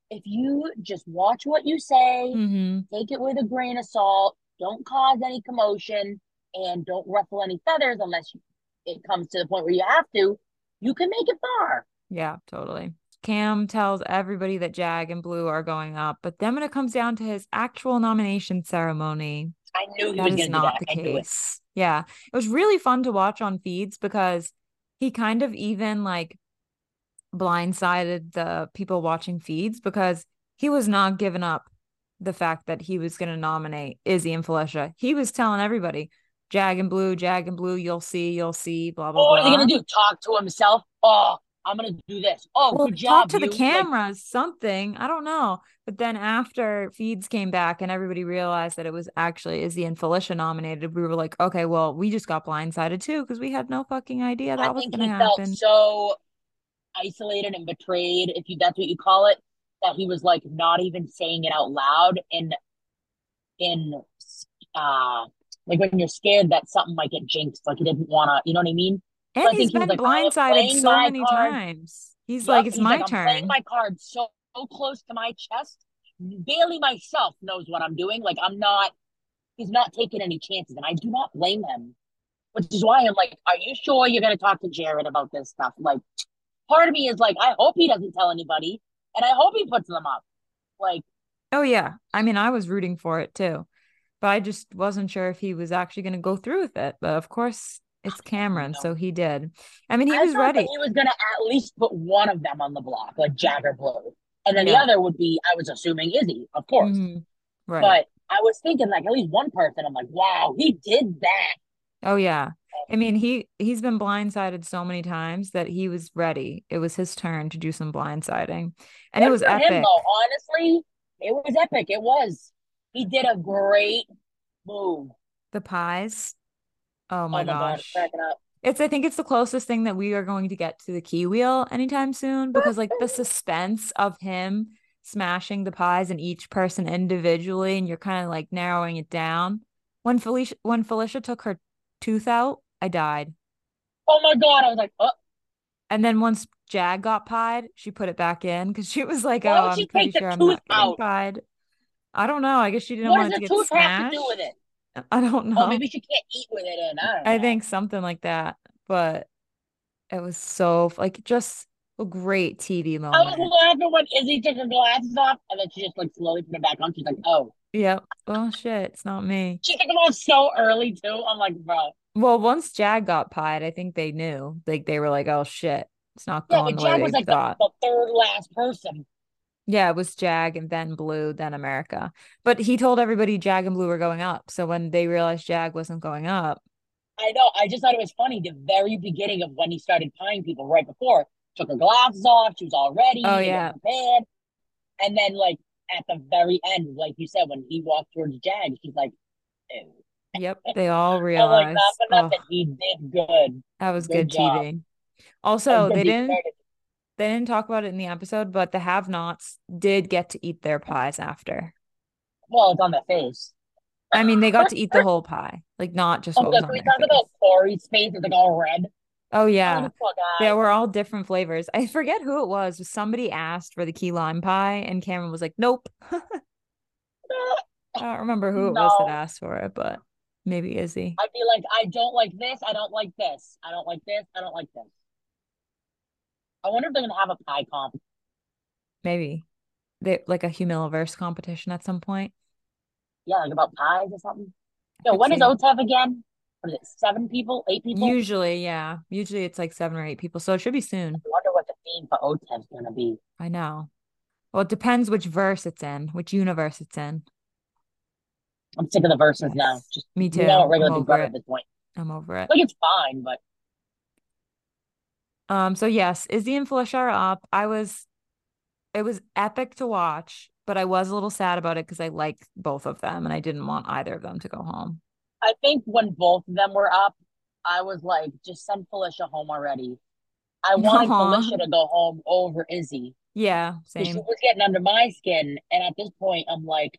Speaker 2: If you just watch what you say,
Speaker 1: hmm
Speaker 2: take it with a grain of salt, don't cause any commotion, and don't ruffle any feathers unless you, it comes to the point where you have to, you can make it far.
Speaker 1: Yeah, totally. Cam tells everybody that Jag and Blue are going up, but then when it comes down to his actual nomination ceremony,
Speaker 2: I knew he
Speaker 1: that
Speaker 2: was
Speaker 1: is
Speaker 2: going to do
Speaker 1: not
Speaker 2: that.
Speaker 1: the
Speaker 2: knew it.
Speaker 1: case. Yeah. It was really fun to watch on feeds because he kind of even like blindsided the people watching feeds because he was not giving up the fact that he was going to nominate Izzy and Felicia. He was telling everybody, Jag and Blue, Jag and Blue, you'll see, you'll see, blah blah
Speaker 2: Oh, what
Speaker 1: blah.
Speaker 2: are they gonna do? Talk to himself? Oh, I'm gonna do this. Oh,
Speaker 1: Well,
Speaker 2: good
Speaker 1: talk
Speaker 2: job.
Speaker 1: to the
Speaker 2: you. Like,
Speaker 1: cameras, something. I don't know. But then after feeds came back and everybody realized that it was actually Izzy and Felicia nominated, we were like, okay, well, we just got blindsided too because we had no fucking idea that
Speaker 2: I
Speaker 1: was going
Speaker 2: he
Speaker 1: to
Speaker 2: felt
Speaker 1: happen.
Speaker 2: so isolated and betrayed, if you that's what you call it, that he was like not even saying it out loud in in uh like when you're scared that something might get jinxed, like he didn't wanna you know what I mean?
Speaker 1: And
Speaker 2: I think he's
Speaker 1: been
Speaker 2: like, oh, "I am
Speaker 1: blindsided
Speaker 2: playing
Speaker 1: so many
Speaker 2: card."
Speaker 1: times. He's
Speaker 2: Yup,
Speaker 1: like, it's
Speaker 2: he's
Speaker 1: my
Speaker 2: like, I'm playing
Speaker 1: turn.
Speaker 2: my card so, so close to my chest. Bailey myself knows what I'm doing. Like I'm not he's not taking any chances, and I do not blame him. Which is why I'm like, are you sure you're gonna talk to Jared about this stuff? Like part of me is like, I hope he doesn't tell anybody, and I hope he puts them up. Like,
Speaker 1: Oh, yeah. I mean, I was rooting for it too, but I just wasn't sure if he was actually going to go through with it. But of course, it's Cameron, so he did. I mean, he
Speaker 2: I
Speaker 1: was ready.
Speaker 2: he was gonna at least put one of them on the block, like Jagger Blue, and then the other would be, I was assuming Izzy, of course.
Speaker 1: Mhm. Right.
Speaker 2: But I was thinking like at least one person. I'm like, wow, he did that.
Speaker 1: Oh yeah. I mean, he he's been blindsided so many times that he was ready. It was his turn to do some blindsiding. And it was epic.
Speaker 2: him, though. Honestly, it was epic. It was. He did a great move.
Speaker 1: The pies. Oh my
Speaker 2: oh my
Speaker 1: gosh.
Speaker 2: up.
Speaker 1: It's I think it's the closest thing that we are going to get to the key wheel anytime soon because like the suspense of him smashing the pies and each person individually and you're kind of like narrowing it down. When Felicia when Felicia took her tooth out, I died.
Speaker 2: Oh my god, I was like, oh,
Speaker 1: And then once Jag got pied, she put it back in because she was like,
Speaker 2: Why
Speaker 1: "Oh, I'm pretty
Speaker 2: take the
Speaker 1: sure I'm
Speaker 2: tooth
Speaker 1: not
Speaker 2: out?
Speaker 1: pied." I don't know. I guess she didn't
Speaker 2: what
Speaker 1: want
Speaker 2: does
Speaker 1: it
Speaker 2: the
Speaker 1: to get
Speaker 2: tooth have to do with it?
Speaker 1: I don't know.
Speaker 2: Oh, maybe she can't eat with it in. I don't
Speaker 1: I think something like that. But it was so like just a great TV oh, moment.
Speaker 2: I was laughing when Izzy took her glasses off and then she just like slowly put it back on. She's like, oh.
Speaker 1: Yep. Oh shit, it's not me.
Speaker 2: She took them off so early too. I'm like, bro.
Speaker 1: Well, once Jag got pied, I think they knew. Like they were like, "Oh shit, it's not
Speaker 2: Yeah,
Speaker 1: going
Speaker 2: but
Speaker 1: the way
Speaker 2: Jag
Speaker 1: they
Speaker 2: was like the,
Speaker 1: thought."
Speaker 2: the third last person.
Speaker 1: Yeah, it was Jag and then Blue, then America. But he told everybody Jag and Blue were going up. So when they realized Jag wasn't going up,
Speaker 2: I know. I just thought it was funny. The very beginning of when he started pieing people right before, took her glasses off. She was all ready.
Speaker 1: Oh, yeah.
Speaker 2: prepared. And then, like, at the very end, like you said, when he walked towards Jag, she's like, ew.
Speaker 1: yep, they all
Speaker 2: I'm like,
Speaker 1: realized.
Speaker 2: not
Speaker 1: Oh,
Speaker 2: nothing. He did good.
Speaker 1: that was
Speaker 2: Good
Speaker 1: good. TV. Also, they didn't
Speaker 2: deserted.
Speaker 1: They didn't talk about it in the episode, but the have-nots did get to eat their pies after.
Speaker 2: Well, it's on their face.
Speaker 1: I mean, they got to eat the whole pie, like not just
Speaker 2: Oh,
Speaker 1: what
Speaker 2: my
Speaker 1: was
Speaker 2: God,
Speaker 1: on
Speaker 2: we talk about. Cory's face? Like all red.
Speaker 1: Oh
Speaker 2: Oh,
Speaker 1: yeah.
Speaker 2: guy.
Speaker 1: They were all different flavors. I forget who it was. Somebody asked for the key lime pie, and Cameron was like, "Nope." I don't remember who it was that asked for it, but maybe Izzy.
Speaker 2: I'd be like, I don't like this. I don't like this. I don't like this. I don't like this. I wonder if they're gonna have a pie comp.
Speaker 1: Maybe they like a Humiliverse competition at some point.
Speaker 2: Yeah, like about pies or something. Yo,
Speaker 1: when is
Speaker 2: when does
Speaker 1: see.
Speaker 2: OTEV have again? What is it? Seven people? Eight people?
Speaker 1: Usually, yeah. Usually it's like seven or eight people, so it should be soon.
Speaker 2: I wonder what the theme for OTEV is gonna be.
Speaker 1: I know. Well, it depends which verse it's in, which universe it's in.
Speaker 2: I'm sick of the verses now. Just
Speaker 1: Me too.
Speaker 2: know regular
Speaker 1: I'm
Speaker 2: Big
Speaker 1: over
Speaker 2: Brother
Speaker 1: it.
Speaker 2: at this point.
Speaker 1: I'm over it.
Speaker 2: Like it's fine, but
Speaker 1: Um, so yes, Izzy and Felicia are up. I was it was epic to watch, but I was a little sad about it because I like both of them and I didn't want either of them to go home.
Speaker 2: I think when both of them were up, I was like, just send Felicia home already. I wanted
Speaker 1: Aw.
Speaker 2: Felicia to go home over Izzy.
Speaker 1: Yeah,
Speaker 2: 'cause She was getting under my skin. And at this point, I'm like,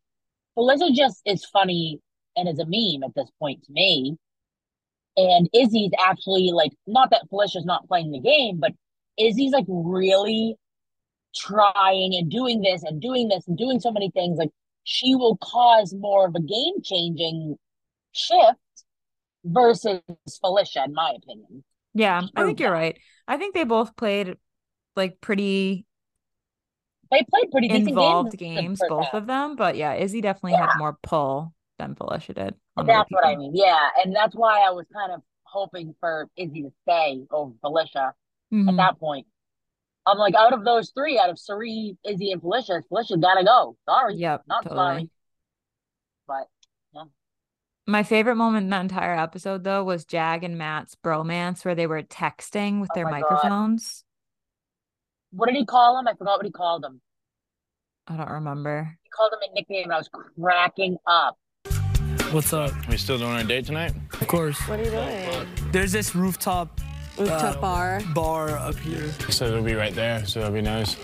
Speaker 2: Felicia just is funny and is a meme at this point to me. And Izzy's actually like, not that Felicia's not playing the game, but Izzy's like really trying and doing this and doing this and doing so many things. Like, she will cause more of a game changing shift versus Felicia, in my opinion.
Speaker 1: Yeah, I think you're right. I think they both played like pretty
Speaker 2: They played pretty
Speaker 1: involved
Speaker 2: games.
Speaker 1: games, both
Speaker 2: half.
Speaker 1: of them, but yeah, Izzy definitely had more pull than Felicia did.
Speaker 2: That's what I mean. Yeah. And that's why I was kind of hoping for Izzy to stay over Felicia at
Speaker 1: Mhm.
Speaker 2: that point. I'm like, out of those three, out of Cirie, Izzy, and Felicia, Felicia gotta go. Sorry.
Speaker 1: Yep,
Speaker 2: Not
Speaker 1: totally.
Speaker 2: sorry. But
Speaker 1: My My favorite moment in that entire episode, though, was Jag and Matt's bromance where they were texting with
Speaker 2: Oh
Speaker 1: their
Speaker 2: my God.
Speaker 1: microphones.
Speaker 2: What did he call him? I forgot what he called him.
Speaker 1: I don't remember.
Speaker 2: He called him a nickname, and I was cracking up.
Speaker 3: What's up?
Speaker 4: We still doing our date tonight?
Speaker 3: Of course.
Speaker 5: What are you doing?
Speaker 3: There's this rooftop
Speaker 5: Rooftop
Speaker 3: Uh,
Speaker 5: bar.
Speaker 3: bar up here.
Speaker 4: So it'll be right there, so it'll be nice.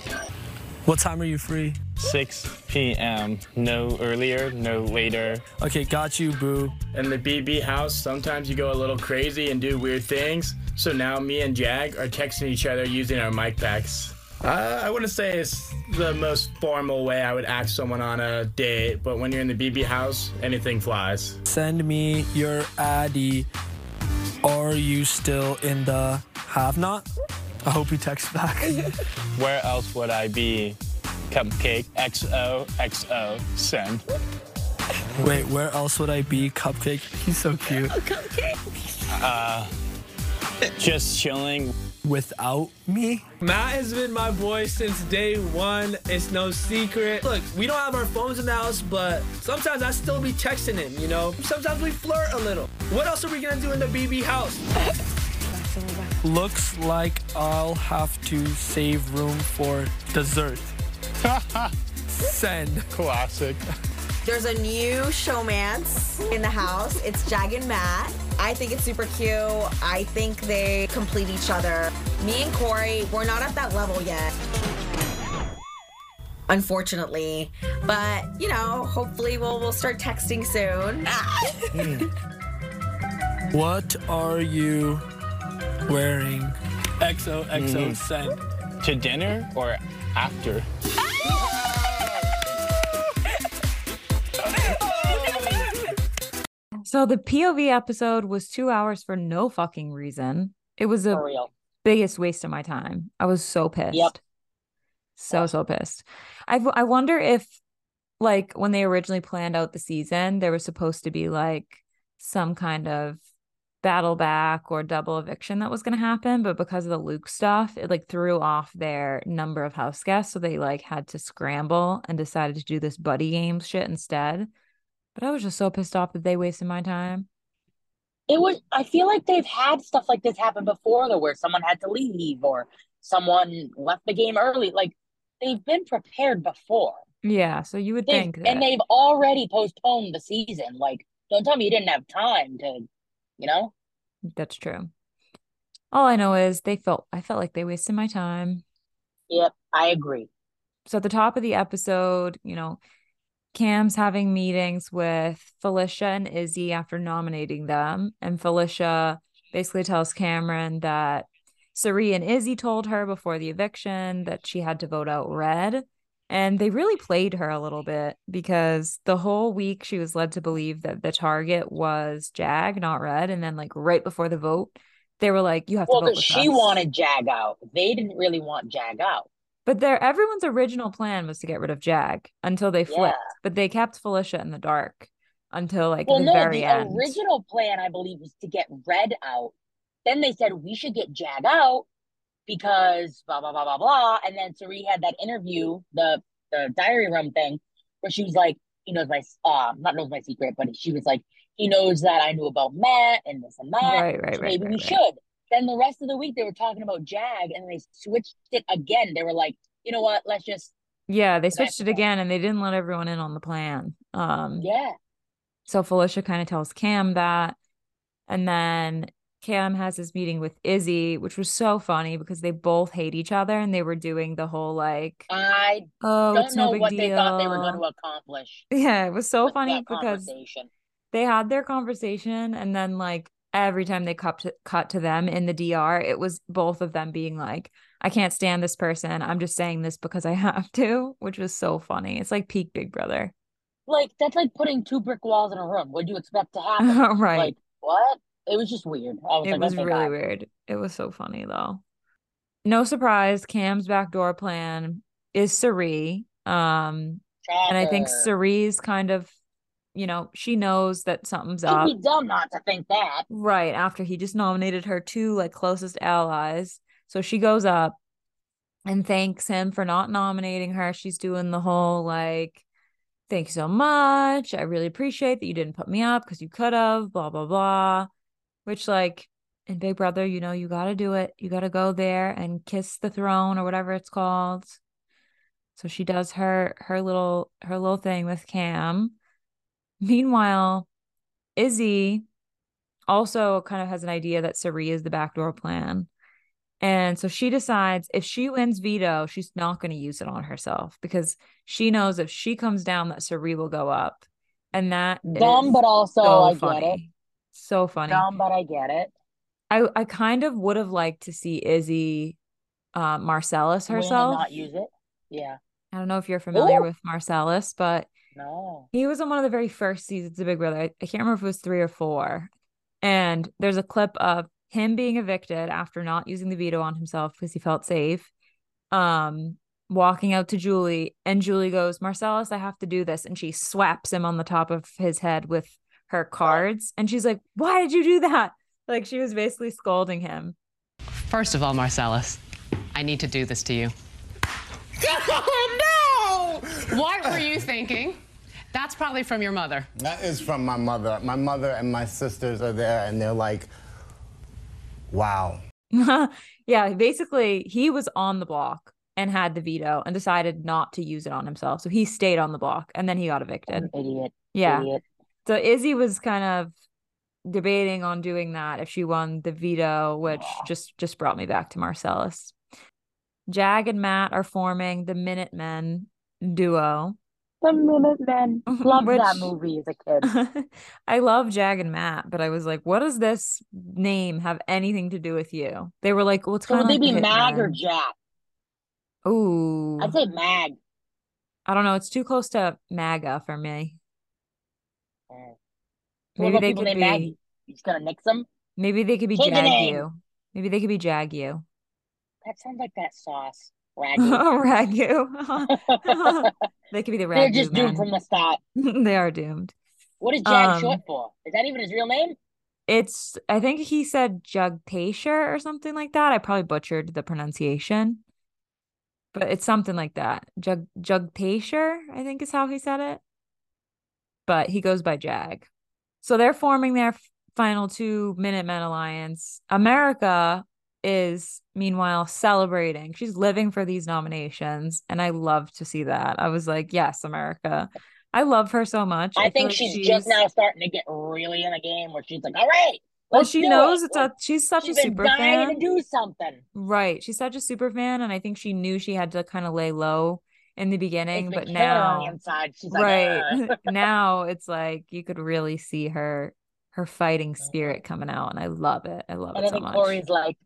Speaker 3: What time are you free?
Speaker 4: 6 p.m. No earlier, no later.
Speaker 3: Okay, got you, boo.
Speaker 6: In the BB house, sometimes you go a little crazy and do weird things. So now me and Jag are texting each other using our mic packs. Uh, I wouldn't say it's the most formal way I would ask someone on a date, but when you're in the BB house, anything flies.
Speaker 3: Send me your Addy. Are you still in the have not? I hope he texts back.
Speaker 4: Where else would I be? Cupcake, XOXO, send.
Speaker 3: Wait, where else would I be? Cupcake. He's so cute. Oh, cupcake.
Speaker 4: Uh, just chilling.
Speaker 3: Without me?
Speaker 7: Matt has been my boy since day one. It's no secret. Look, we don't have our phones in the house, but sometimes I still be texting him, you know? Sometimes we flirt a little. What else are we gonna do in the BB house?
Speaker 3: Looks like I'll have to save room for dessert. Send.
Speaker 4: Classic.
Speaker 5: There's a new showmance in the house. It's Jag and Matt. I think it's super cute. I think they complete each other. Me and Cory, we're not at that level yet. Unfortunately. But, you know, hopefully we'll we'll start texting soon. Hmm.
Speaker 3: What are you wearing? XOXO hmm. send.
Speaker 4: To dinner or after?
Speaker 1: So the POV episode was two hours for no fucking reason. It was the
Speaker 2: real.
Speaker 1: biggest waste of my time. I was so pissed. Yep. So, so pissed. I, I wonder if, like, when they originally planned out the season, there was supposed to be like some kind of battle back or double eviction that was going to happen. But because of the Luke stuff, it like threw off their number of house guests. So they like had to scramble and decided to do this buddy game shit instead. But I was just so pissed off that they wasted my time.
Speaker 2: It was. I feel like they've had stuff like this happen before, though, where someone had to leave or someone left the game early. Like they've been prepared before.
Speaker 1: Yeah. So you would
Speaker 2: They've,
Speaker 1: think that.
Speaker 2: and they've already postponed the season. Like, don't tell me you didn't have time to, you know?
Speaker 1: That's true. All I know is they felt I felt like they wasted my time.
Speaker 2: Yep, I agree.
Speaker 1: So at the top of the episode, you know, Cam's having meetings with Felicia and Izzy after nominating them. And Felicia basically tells Cameron that Cirie and Izzy told her before the eviction that she had to vote out Red. And they really played her a little bit because the whole week she was led to believe that the target was Jag, not Red. And then, like, right before the vote, they were like, you have
Speaker 2: Well,
Speaker 1: to vote
Speaker 2: because she
Speaker 1: us.
Speaker 2: wanted Jag out. They didn't really want Jag out.
Speaker 1: But their everyone's original plan was to get rid of Jag until they flipped.
Speaker 2: Yeah.
Speaker 1: But they kept Felicia in the dark until like
Speaker 2: Well,
Speaker 1: the
Speaker 2: no,
Speaker 1: very
Speaker 2: the
Speaker 1: end.
Speaker 2: original plan, I believe, was to get Red out. Then they said we should get Jag out because blah blah blah blah blah. And then Cirie had that interview, the the diary room thing, where she was like, he knows my uh not knows my secret, but she was like, he knows that I knew about Matt and this and that.
Speaker 1: Right, right,
Speaker 2: so
Speaker 1: right,
Speaker 2: maybe
Speaker 1: right,
Speaker 2: we
Speaker 1: right.
Speaker 2: should. Then the rest of the week they were talking about Jag and they switched it again. They were like, you know what, let's just
Speaker 1: Yeah, they switched it again and they didn't let everyone in on the plan. Um
Speaker 2: yeah.
Speaker 1: so Felicia kind of tells Cam that. And then Cam has his meeting with Izzy, which was so funny because they both hate each other and they were doing the whole like,
Speaker 2: I
Speaker 1: oh,
Speaker 2: don't
Speaker 1: no
Speaker 2: know
Speaker 1: big
Speaker 2: what
Speaker 1: deal.
Speaker 2: they thought they were going to accomplish.
Speaker 1: Yeah, it was so funny because they had their conversation and then like every time they cut to, cut to them in the DR it was both of them being like I can't stand this person I'm just saying this because I have to which was so funny it's like peak big brother
Speaker 2: Like that's like putting two brick walls in a room. What do you expect to happen?
Speaker 1: right
Speaker 2: Like what? It was just weird. I was
Speaker 1: it
Speaker 2: like,
Speaker 1: was really weird it was so funny though no surprise Cam's backdoor plan is Cirie um and I think. Cirie's kind of you know she knows that something's
Speaker 2: You'd
Speaker 1: up
Speaker 2: be dumb not to think that.
Speaker 1: Right after he just nominated her two like closest allies. So she goes up and thanks him for not nominating her. She's doing the whole like thank you so much. I really appreciate that you didn't put me up because you could have, blah, blah, blah. Which, like, in Big Brother, you know, you got to do it. You got to go there and kiss the throne or whatever it's called. So she does her her little her little thing with Cam. Meanwhile, Izzy also kind of has an idea that Cirie is the backdoor plan. And so she decides if she wins veto, she's not going to use it on herself because she knows if she comes down, that Cirie will go up. And that
Speaker 2: Dumb, but also
Speaker 1: so
Speaker 2: I
Speaker 1: funny.
Speaker 2: get it.
Speaker 1: So funny.
Speaker 2: Dumb, but I get it.
Speaker 1: I, I kind of would have liked to see Izzy uh,
Speaker 2: Marcellas
Speaker 1: herself.
Speaker 2: not use it. Yeah.
Speaker 1: I don't know if you're familiar
Speaker 2: Ooh.
Speaker 1: with Marcellas, but
Speaker 2: No.
Speaker 1: he was on one of the very first seasons of Big Brother. I, I can't remember if it was three or four. And there's a clip of him being evicted after not using the veto on himself because he felt safe. Um, walking out to Julie, and Julie goes, Marcellas, I have to do this. And she swaps him on the top of his head with her cards. And she's like, Why did you do that? Like she was basically scolding him.
Speaker 8: First of all, Marcellas, I need to do this to you.
Speaker 9: Oh, no!
Speaker 8: What were you thinking? That's probably from your mother.
Speaker 9: That is from my mother. My mother and my sisters are there, and they're like, wow.
Speaker 1: yeah, basically, he was on the block and had the veto and decided not to use it on himself. So he stayed on the block and then he got evicted.
Speaker 2: Idiot.
Speaker 1: Yeah.
Speaker 2: Idiot.
Speaker 1: So Izzy was kind of debating on doing that if she won the veto, which just just brought me back to Marcellas. Jag and Matt are forming the Minutemen duo.
Speaker 2: The Minutemen. Love that movie as a kid.
Speaker 1: I love Jag and Matt, but I was like, what does this name have anything to do with you? They were like, well, it's
Speaker 2: So
Speaker 1: kind
Speaker 2: would
Speaker 1: of
Speaker 2: they be Mag or
Speaker 1: Hitmen.
Speaker 2: Jack?
Speaker 1: Ooh,
Speaker 2: I'd say Mag.
Speaker 1: I don't know. It's too close to MAGA for me.
Speaker 2: Mm.
Speaker 1: Maybe they could be.
Speaker 2: Maggie? You just gonna nix them?
Speaker 1: Maybe they could be
Speaker 2: Change
Speaker 1: Jag you. Maybe they could be Jag you.
Speaker 2: That sounds like that sauce. Ragu.
Speaker 1: Ragu. they could be the ragu.
Speaker 2: They're
Speaker 1: just
Speaker 2: doomed from the start.
Speaker 1: they are doomed.
Speaker 2: What is Jag
Speaker 1: Um,
Speaker 2: short for? Is that even his real name?
Speaker 1: It's I think he said Jugpatia or something like that. I probably butchered the pronunciation. But it's something like that. Jug Jugpatia, I think is how he said it. But he goes by Jag. So they're forming their final two Minutemen alliance. America is meanwhile celebrating. She's living for these nominations, and I love to see that. I was like, yes, America. I love her so much.
Speaker 2: I,
Speaker 1: feel
Speaker 2: think
Speaker 1: like
Speaker 2: she's, just now starting to get really in the game where she's like, all right.
Speaker 1: Well, she knows
Speaker 2: it."
Speaker 1: it's
Speaker 2: Like,
Speaker 1: a she's such
Speaker 2: she's
Speaker 1: a super fan.
Speaker 2: to do something.
Speaker 1: Right. She's such a super fan, and I think she knew she had to kind of lay low in the beginning, but
Speaker 2: been killing her on
Speaker 1: now
Speaker 2: inside. She's like,
Speaker 1: right now it's like you could really see her her fighting
Speaker 2: Mm-hmm.
Speaker 1: spirit coming out, and I love it. I love
Speaker 2: and
Speaker 1: it
Speaker 2: I
Speaker 1: so
Speaker 2: think
Speaker 1: much.
Speaker 2: Cory's like,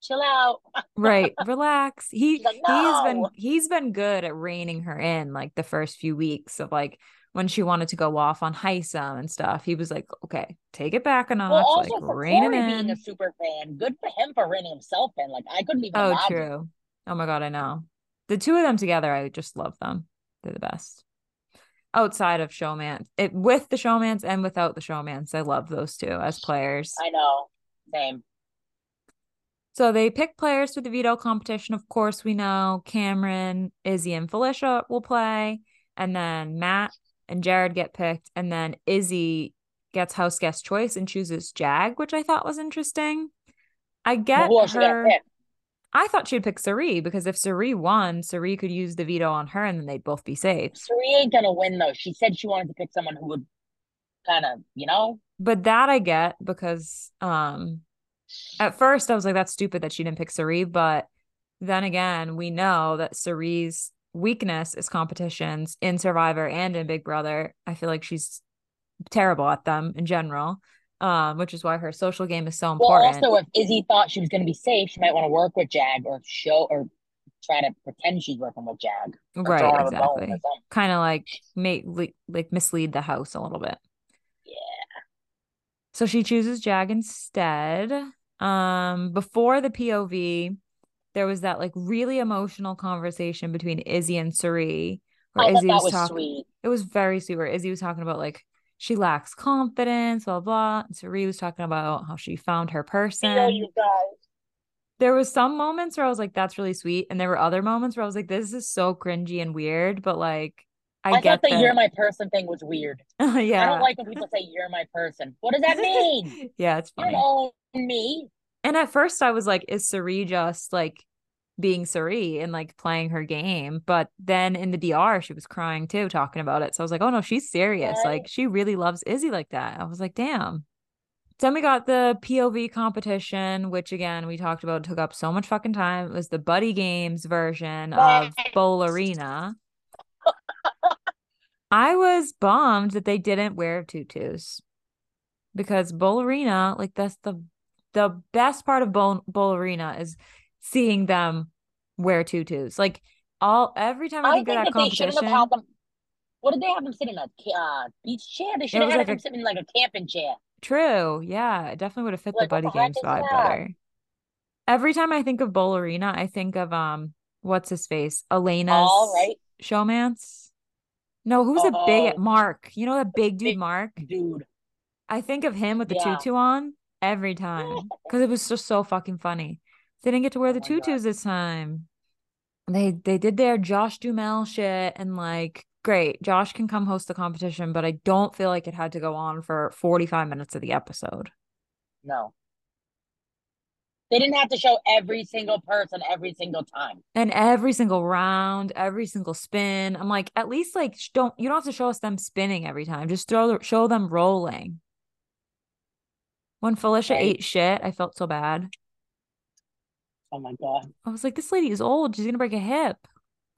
Speaker 2: chill out.
Speaker 1: Right, relax. He
Speaker 2: like,
Speaker 1: he's been he's been good at reining her in like the first few weeks of like when she wanted to go off on Hisam and stuff. He was like, okay, take it back a notch,
Speaker 2: Well, also
Speaker 1: like
Speaker 2: for
Speaker 1: rein Cory
Speaker 2: being a super fan, good for him for reining himself in. Like I couldn't even
Speaker 1: Oh,
Speaker 2: imagine.
Speaker 1: true. Oh my God, I know. The two of them together, I just love them. They're the best. Outside of showman, it with the showmance and without the showmance, I love those two as players.
Speaker 2: I know. Same.
Speaker 1: So they pick players for the veto competition. Of course, we know Cameron, Izzy, and Felicia will play, and then Matt and Jared get picked, and then Izzy gets house guest choice and chooses Jag, which I thought was interesting. I get
Speaker 2: you
Speaker 1: her. I thought she'd pick Cirie because if Cirie won, Cirie could use the veto on her and then they'd both be safe.
Speaker 2: Cirie ain't gonna win though. She said she wanted to pick someone who would kind of, you know,
Speaker 1: But that I get because um at first I was like, that's stupid that she didn't pick Cirie, but then again, we know that Cirie's weakness is competitions in Survivor and in Big Brother. I feel like she's terrible at them in general. Um, which is why her social game is so
Speaker 2: Well,
Speaker 1: important.
Speaker 2: also if Izzy thought she was gonna be safe, she might want to work with Jag or show or try to pretend she's working with Jag.
Speaker 1: right,
Speaker 2: her a bone or
Speaker 1: exactly. Kind of like make like mislead the house a little bit.
Speaker 2: Yeah.
Speaker 1: So she chooses Jag instead. Um, before the POV, there was that like really emotional conversation between Izzy and Cirie, where
Speaker 2: I
Speaker 1: Izzy was,
Speaker 2: was
Speaker 1: talking.
Speaker 2: sweet.
Speaker 1: It was very sweet. Where Izzy was talking about like she lacks confidence, blah blah. And Cirie was talking about how she found her person.
Speaker 2: You guys.
Speaker 1: There was some moments where I was like, "That's really sweet," and there were other moments where I was like, "This is so cringy and weird," but like, I,
Speaker 2: I, thought the
Speaker 1: that.
Speaker 2: "you're my person" thing was weird.
Speaker 1: yeah.
Speaker 2: Oh, I don't like when people say "you're my person." What does that mean?
Speaker 1: yeah, it's
Speaker 2: you
Speaker 1: funny.
Speaker 2: don't own me.
Speaker 1: And at first I was like, is Cirie just like being Cirie and like playing her game? But then in the DR, she was crying too, talking about it. So I was like, oh no, she's serious.
Speaker 2: Right.
Speaker 1: Like she really loves Izzy like that. I was like, damn. Then we got the POV competition, which again we talked about took up so much fucking time. It was the Buddy Games version of Bowl Arena. I was bummed that they didn't wear tutus because Bowl Arena, like that's the the best part of Bowl Arena is seeing them wear tutus. Like all every time I
Speaker 2: I
Speaker 1: think,
Speaker 2: think
Speaker 1: of that
Speaker 2: that they shouldn't
Speaker 1: competition,
Speaker 2: have had them. What did they have them sit in a uh, beach chair? They should have had
Speaker 1: like
Speaker 2: them
Speaker 1: a-
Speaker 2: sit in like a camping chair.
Speaker 1: True. Yeah, it definitely would have fit
Speaker 2: Like,
Speaker 1: the Buddy
Speaker 2: the is
Speaker 1: vibe better. Every time I think of Bowl Arena, I think of um, what's his face, Elena's
Speaker 2: All right,
Speaker 1: showmance. No, who's a big
Speaker 2: Oh.
Speaker 1: Mark? You know that big dude
Speaker 2: Big
Speaker 1: Mark?
Speaker 2: dude.
Speaker 1: I think of him with the
Speaker 2: Yeah.
Speaker 1: tutu on every time because it was just so fucking funny. They didn't get to wear
Speaker 2: Oh
Speaker 1: the
Speaker 2: my God.
Speaker 1: tutus this time. They they did their Josh Duhamel shit and like great. Josh can come host the competition, but I don't feel like it had to go on for 45 minutes of the episode.
Speaker 2: No, they didn't have to show every single person every single time.
Speaker 1: And every single round, every single spin, I'm like, at least like don't you don't have to show us them spinning every time. Just throw show them rolling. When Felicia
Speaker 2: Right.
Speaker 1: ate shit, I felt so bad.
Speaker 2: Oh my god.
Speaker 1: I was like, this lady is old. She's gonna break a hip.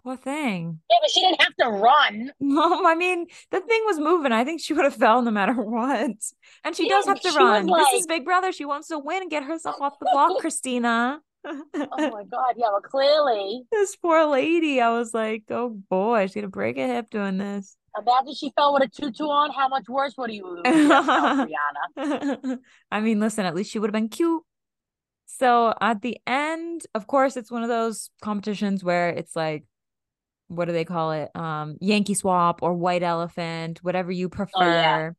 Speaker 1: Poor thing.
Speaker 2: Yeah, but she didn't have to run.
Speaker 1: No, I mean the thing was moving. I think she would have fell no matter what. And she
Speaker 2: Yeah,
Speaker 1: does have to
Speaker 2: she
Speaker 1: run. This is Big Brother. She wants to win and get herself off the block, Christina.
Speaker 2: Oh my god. Yeah, well, clearly.
Speaker 1: this poor lady. I was like, oh boy, she's gonna break a hip doing this.
Speaker 2: Imagine she fell with a tutu on. How much worse would you Brianna?
Speaker 1: I mean, listen, at least she would have been cute. So at the end, of course, it's one of those competitions where it's like, what do they call it? Um, Yankee swap or white elephant, whatever you prefer.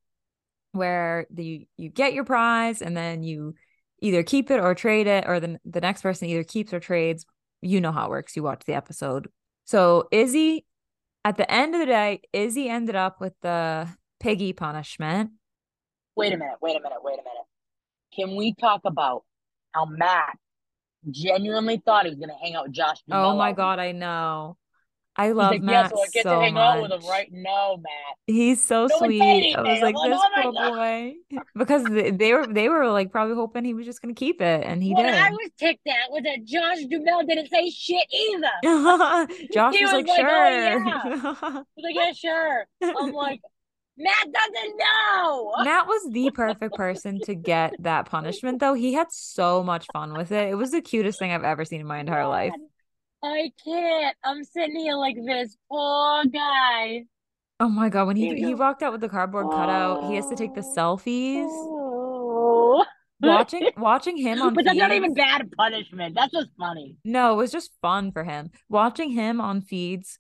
Speaker 1: Where the you get your prize and then you either keep it or trade it, or the the next person either keeps or trades. You know how it works. You watch the episode. So Izzy, at the end of the day, Izzy ended up with the piggy punishment.
Speaker 2: Wait a minute. Wait a minute. Wait a minute. Can we talk about how Matt genuinely thought he was gonna hang out with Josh?
Speaker 1: Oh my god, I know. I love
Speaker 2: like,
Speaker 1: Matt
Speaker 2: yeah, so I get
Speaker 1: so
Speaker 2: to hang out with him,
Speaker 1: much.
Speaker 2: right? No, Matt.
Speaker 1: He's so
Speaker 2: No
Speaker 1: sweet. I was like, this
Speaker 2: oh
Speaker 1: poor boy, because they, they were they were like probably hoping he was just gonna keep it, and he
Speaker 2: what
Speaker 1: did.
Speaker 2: I was ticked at was that Josh Duhamel didn't say shit either.
Speaker 1: Josh was,
Speaker 2: was
Speaker 1: like,
Speaker 2: like, oh,
Speaker 1: sure.
Speaker 2: "Oh, He's like, yeah, sure. I'm like, Matt doesn't know.
Speaker 1: Matt was the perfect person to get that punishment, though. He had so much fun with it. It was the cutest thing I've ever seen in my entire life.
Speaker 2: God, I can't. I'm sitting here like this poor guy.
Speaker 1: Oh my god, when he he walked out with the cardboard cutout, he has to take the selfies.
Speaker 2: Oh.
Speaker 1: Watching watching him on feeds.
Speaker 2: But that's not even bad punishment. That's just funny.
Speaker 1: No, it was just fun for him. Watching him on feeds,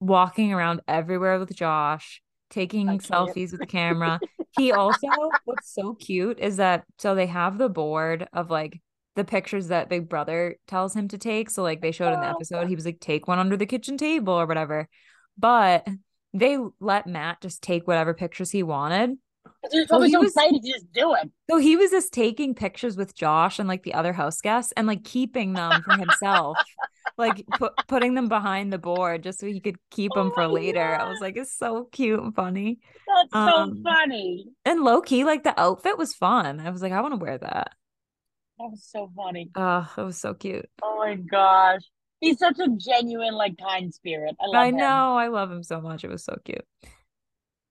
Speaker 1: walking around everywhere with Josh, taking selfies with the camera. He also, what's so cute is that so they have the board of like the pictures that Big Brother tells him to take. So like they showed in the
Speaker 2: Oh.
Speaker 1: episode, he was like, take one under the kitchen table or whatever. But they let Matt just take whatever pictures he wanted.
Speaker 2: You're
Speaker 1: So he was-
Speaker 2: excited to just do it.
Speaker 1: So he was just taking pictures with Josh and like the other house guests and like keeping them for himself, like put putting them behind the board just so he could keep
Speaker 2: Oh
Speaker 1: them for later. I was like, it's so cute and funny.
Speaker 2: That's
Speaker 1: Um,
Speaker 2: so funny.
Speaker 1: And low key, like the outfit was fun. I was like, I want to wear that.
Speaker 2: That was so funny.
Speaker 1: Oh, it was so cute.
Speaker 2: Oh my gosh. He's such a genuine, like, kind spirit. I love
Speaker 1: I
Speaker 2: him.
Speaker 1: know. I love him so much. It was so cute.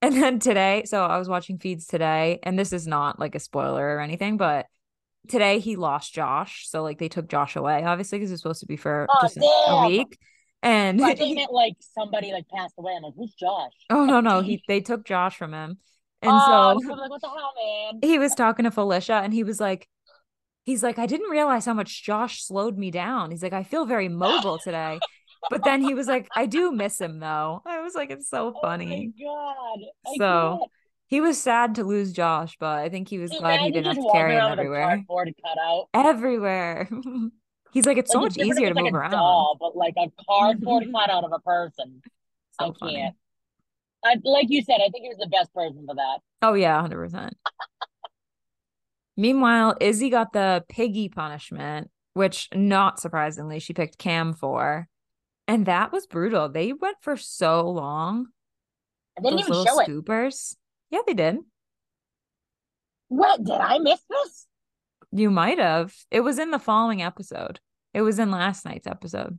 Speaker 1: And then today, so I was watching feeds today, and this is not like a spoiler or anything, but today he lost Josh. So like they took Josh away, obviously, because it's supposed to be for
Speaker 2: Oh,
Speaker 1: just a- a week. And
Speaker 2: I thought you meant like somebody like passed away. I'm like, who's Josh?
Speaker 1: oh no, no, he they took Josh from him. And
Speaker 2: oh, I
Speaker 1: so
Speaker 2: was like, what the hell, man?
Speaker 1: he was talking to Felicia and he was like, he's like, I didn't realize how much Josh slowed me down. He's like, I feel very mobile today. But then he was like, I do miss him though. I was like, it's so funny.
Speaker 2: Oh my god.
Speaker 1: So,
Speaker 2: can't.
Speaker 1: He was sad to lose Josh, but I think he was glad he didn't have to carry him
Speaker 2: around with a
Speaker 1: everywhere. Everywhere. He's like, it's so much easier to
Speaker 2: like
Speaker 1: move
Speaker 2: a
Speaker 1: around.
Speaker 2: doll, but like a cardboard cutout of a person.
Speaker 1: So
Speaker 2: I
Speaker 1: funny.
Speaker 2: can't. I, like you said, I think he was the best person for that.
Speaker 1: Oh yeah, hundred percent. Meanwhile, Izzy got the piggy punishment, which not surprisingly she picked Cam for, and that was brutal. They went for so long.
Speaker 2: I didn't
Speaker 1: Those
Speaker 2: even show it.
Speaker 1: Yeah, they did.
Speaker 2: What did I miss this?
Speaker 1: You might have. It was in the following episode. It was in last night's episode.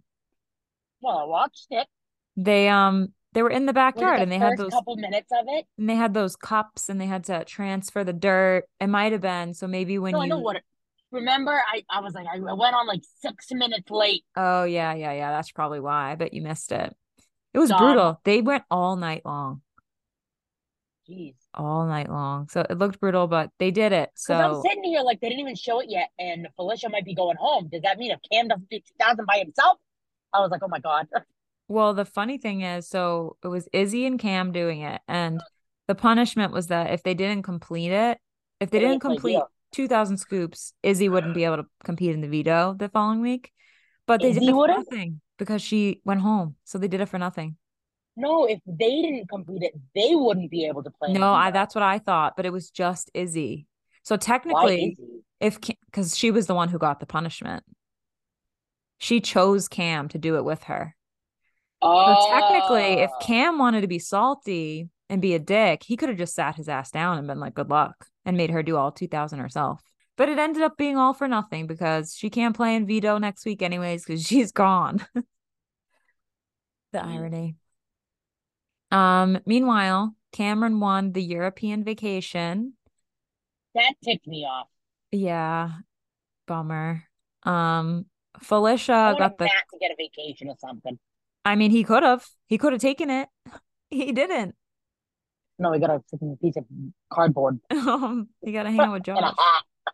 Speaker 2: Well, I watched it.
Speaker 1: They um they were in the backyard
Speaker 2: the
Speaker 1: and they had those
Speaker 2: couple minutes of it?
Speaker 1: and they had those cups and they had to transfer the dirt. It might have been so maybe when
Speaker 2: no,
Speaker 1: you
Speaker 2: I know what. It, remember, I I was like, I went on like six minutes late.
Speaker 1: Oh yeah, yeah, yeah. That's probably why. I bet you missed it. It was brutal. They went all night long.
Speaker 2: Jeez.
Speaker 1: All night long. So it looked brutal, but they did it.
Speaker 2: So I'm sitting here like they didn't even show it yet, and Felicia might be going home. Does that mean if Cam doesn't do 2000 by himself? I was like, oh my God.
Speaker 1: well, the funny thing is, so it was Izzy and Cam doing it, and the punishment was that if they didn't complete it, if they didn't complete
Speaker 2: veto.
Speaker 1: 2000 scoops, Izzy wouldn't be able to compete in the veto the following week. But they did
Speaker 2: Izzy
Speaker 1: it for nothing because she went home. So they did it for nothing.
Speaker 2: No, if they didn't complete it, they wouldn't be able to play.
Speaker 1: No, I that's what I thought, but it was just Izzy. So technically,
Speaker 2: Izzy?
Speaker 1: if because she was the one who got the punishment, she chose Cam to do it with her. So technically, if
Speaker 2: Oh.
Speaker 1: Cam wanted to be salty and be a dick, he could have just sat his ass down and been like, "Good luck," and made her do all two thousand herself. But it ended up being all for nothing because she can't play in veto next week anyways because she's gone. the irony. Um. Meanwhile, Cameron won the European vacation.
Speaker 2: that ticked me off.
Speaker 1: Yeah, bummer. Um, Felicia got the.
Speaker 2: To get a vacation or something.
Speaker 1: I mean, he could have. He could have taken it. He didn't.
Speaker 2: No, he got a freaking piece of cardboard
Speaker 1: Um, he got to hang out with Josh.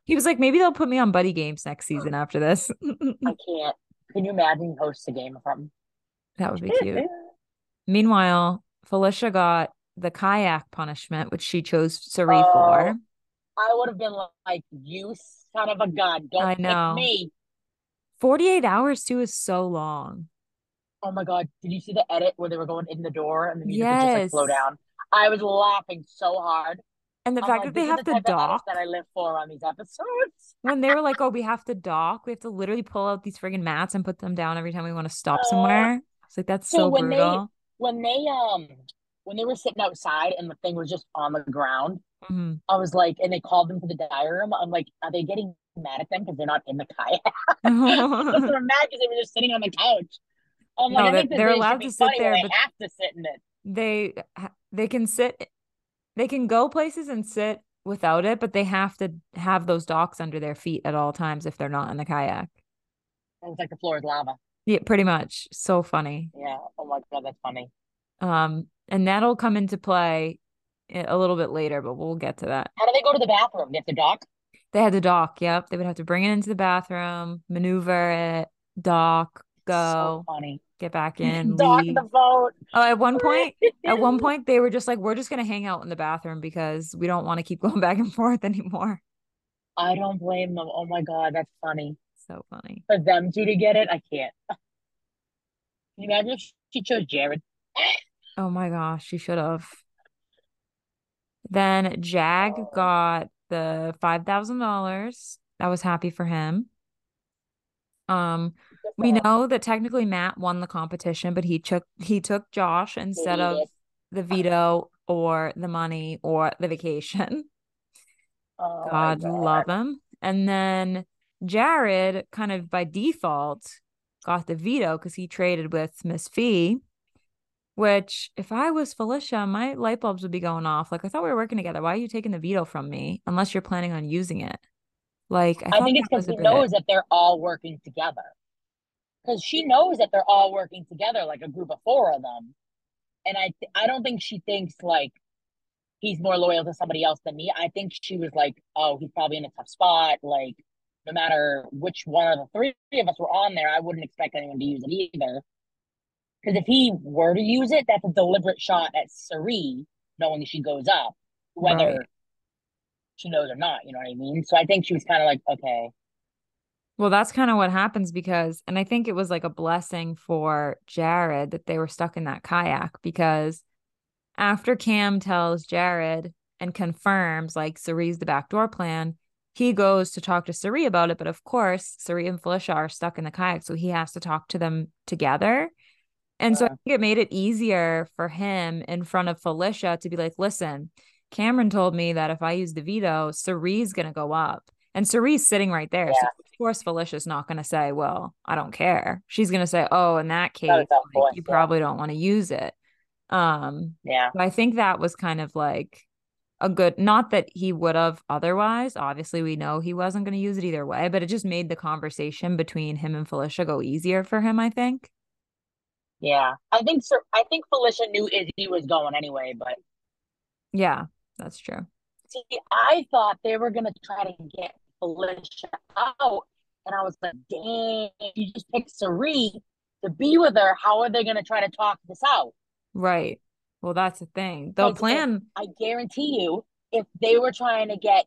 Speaker 1: He was like, maybe they'll put me on buddy games next season after this.
Speaker 2: I can't. Can you imagine he hosts a game or something?
Speaker 1: that would be cute. Meanwhile, Felicia got the kayak punishment, which she chose Cirie
Speaker 2: Oh,
Speaker 1: for.
Speaker 2: I would have been like, you son of a gun, don't
Speaker 1: I know.
Speaker 2: me.
Speaker 1: 48 hours too is so long.
Speaker 2: Oh my god, did you see the edit where they were going in the door and the music would just like slow down? I was laughing so hard.
Speaker 1: And the
Speaker 2: I'm
Speaker 1: fact
Speaker 2: like,
Speaker 1: that they have
Speaker 2: the
Speaker 1: to
Speaker 2: type of edits
Speaker 1: dock
Speaker 2: that I live for on these episodes.
Speaker 1: when they were like, oh, we have to dock. We have to literally pull out these friggin' mats and put them down every time we want to stop
Speaker 2: Uh,
Speaker 1: somewhere. It's like, that's
Speaker 2: So
Speaker 1: so
Speaker 2: when they
Speaker 1: brutal.
Speaker 2: when they um when they were sitting outside and the thing was just on the ground,
Speaker 1: Mhm.
Speaker 2: I was like, and they called them to the diary room. I'm like, are they getting mad at them because they're not in the kayak? they were mad because they were just sitting on the couch. I'm like,
Speaker 1: No,
Speaker 2: I
Speaker 1: they're-
Speaker 2: think
Speaker 1: they're
Speaker 2: they should
Speaker 1: allowed to sit there,
Speaker 2: they
Speaker 1: but-
Speaker 2: have to sit in it.
Speaker 1: they they can sit they can go places and sit without it but they have to have those docks under their feet at all times if they're not in the kayak
Speaker 2: It's like the floor is lava.
Speaker 1: yeah pretty much so funny
Speaker 2: Yeah. Oh my god, that's funny.
Speaker 1: um and that'll come into play a little bit later but we'll get to that
Speaker 2: How do they go to the bathroom? They have to dock.
Speaker 1: they had to dock yep they would have to bring it into the bathroom maneuver it dock go
Speaker 2: So funny.
Speaker 1: Get back in
Speaker 2: Dock
Speaker 1: leave.
Speaker 2: the boat.
Speaker 1: oh at one point at one point they were just like we're just gonna hang out in the bathroom because we don't want to keep going back and forth anymore
Speaker 2: I don't blame them. Oh my god, that's funny.
Speaker 1: so funny
Speaker 2: For them two to get it, I can't. Can you imagine if she chose Jared?
Speaker 1: Oh my gosh, she should have. Then Jag
Speaker 2: Oh.
Speaker 1: got the five thousand dollars. I was happy for him. Um, we know that technically Matt won the competition, but he took he took Josh instead of the veto or the money or the vacation.
Speaker 2: Oh my
Speaker 1: God love him. And then Jared, kind of by default, got the veto because he traded with Miss Fee. Which, if I was Felicia, my light bulbs would be going off. Like, I thought we were working together. Why are you taking the veto from me? Unless you're planning on using it. Like, I,
Speaker 2: I think it's because he knows that they're all working together. Because she knows that they're all working together, like a group of four of them. And I, th- I don't think she thinks like he's more loyal to somebody else than me. I think she was like, oh, he's probably in a tough spot. Like, no matter which one of the three of us were on there, I wouldn't expect anyone to use it either. Because if he were to use it, that's a deliberate shot at Cirie, knowing she goes up, whether
Speaker 1: Right.
Speaker 2: she knows or not. You know what I mean? So I think she was kind of like, okay,
Speaker 1: Well, that's kind of what happens because, and I think it was like a blessing for Jared that they were stuck in that kayak because after Cam tells Jared and confirms like Cirie's the backdoor plan, he goes to talk to Cirie about it. But of course, Cirie and Felicia are stuck in the kayak, so he has to talk to them together. And so I think it made it easier for him in front of Felicia to be like, listen, Cameron told me that if I use the veto, Cirie's going to go up. And Cirie's sitting right there.
Speaker 2: Yeah.
Speaker 1: So of course, Felicia's not going to say, well, I don't care. She's going to say, oh, in that case,
Speaker 2: That
Speaker 1: like,
Speaker 2: course,
Speaker 1: you
Speaker 2: yeah.
Speaker 1: probably don't want to use it. Um,
Speaker 2: Yeah.
Speaker 1: but I think that was kind of like a good, not that he would have otherwise. Obviously, we know he wasn't going to use it either way, but it just made the conversation between him and Felicia go easier for him, I think.
Speaker 2: Yeah. I think Sir I think Felicia knew Izzy was going anyway, but
Speaker 1: Yeah, that's true.
Speaker 2: see, I thought they were gonna try to get Felicia out. And I was like, dang, you just picked Cirie to be with her. How are they gonna try to talk this out?
Speaker 1: Right. Well, that's the thing. The
Speaker 2: Like,
Speaker 1: plan,
Speaker 2: I guarantee you, if they were trying to get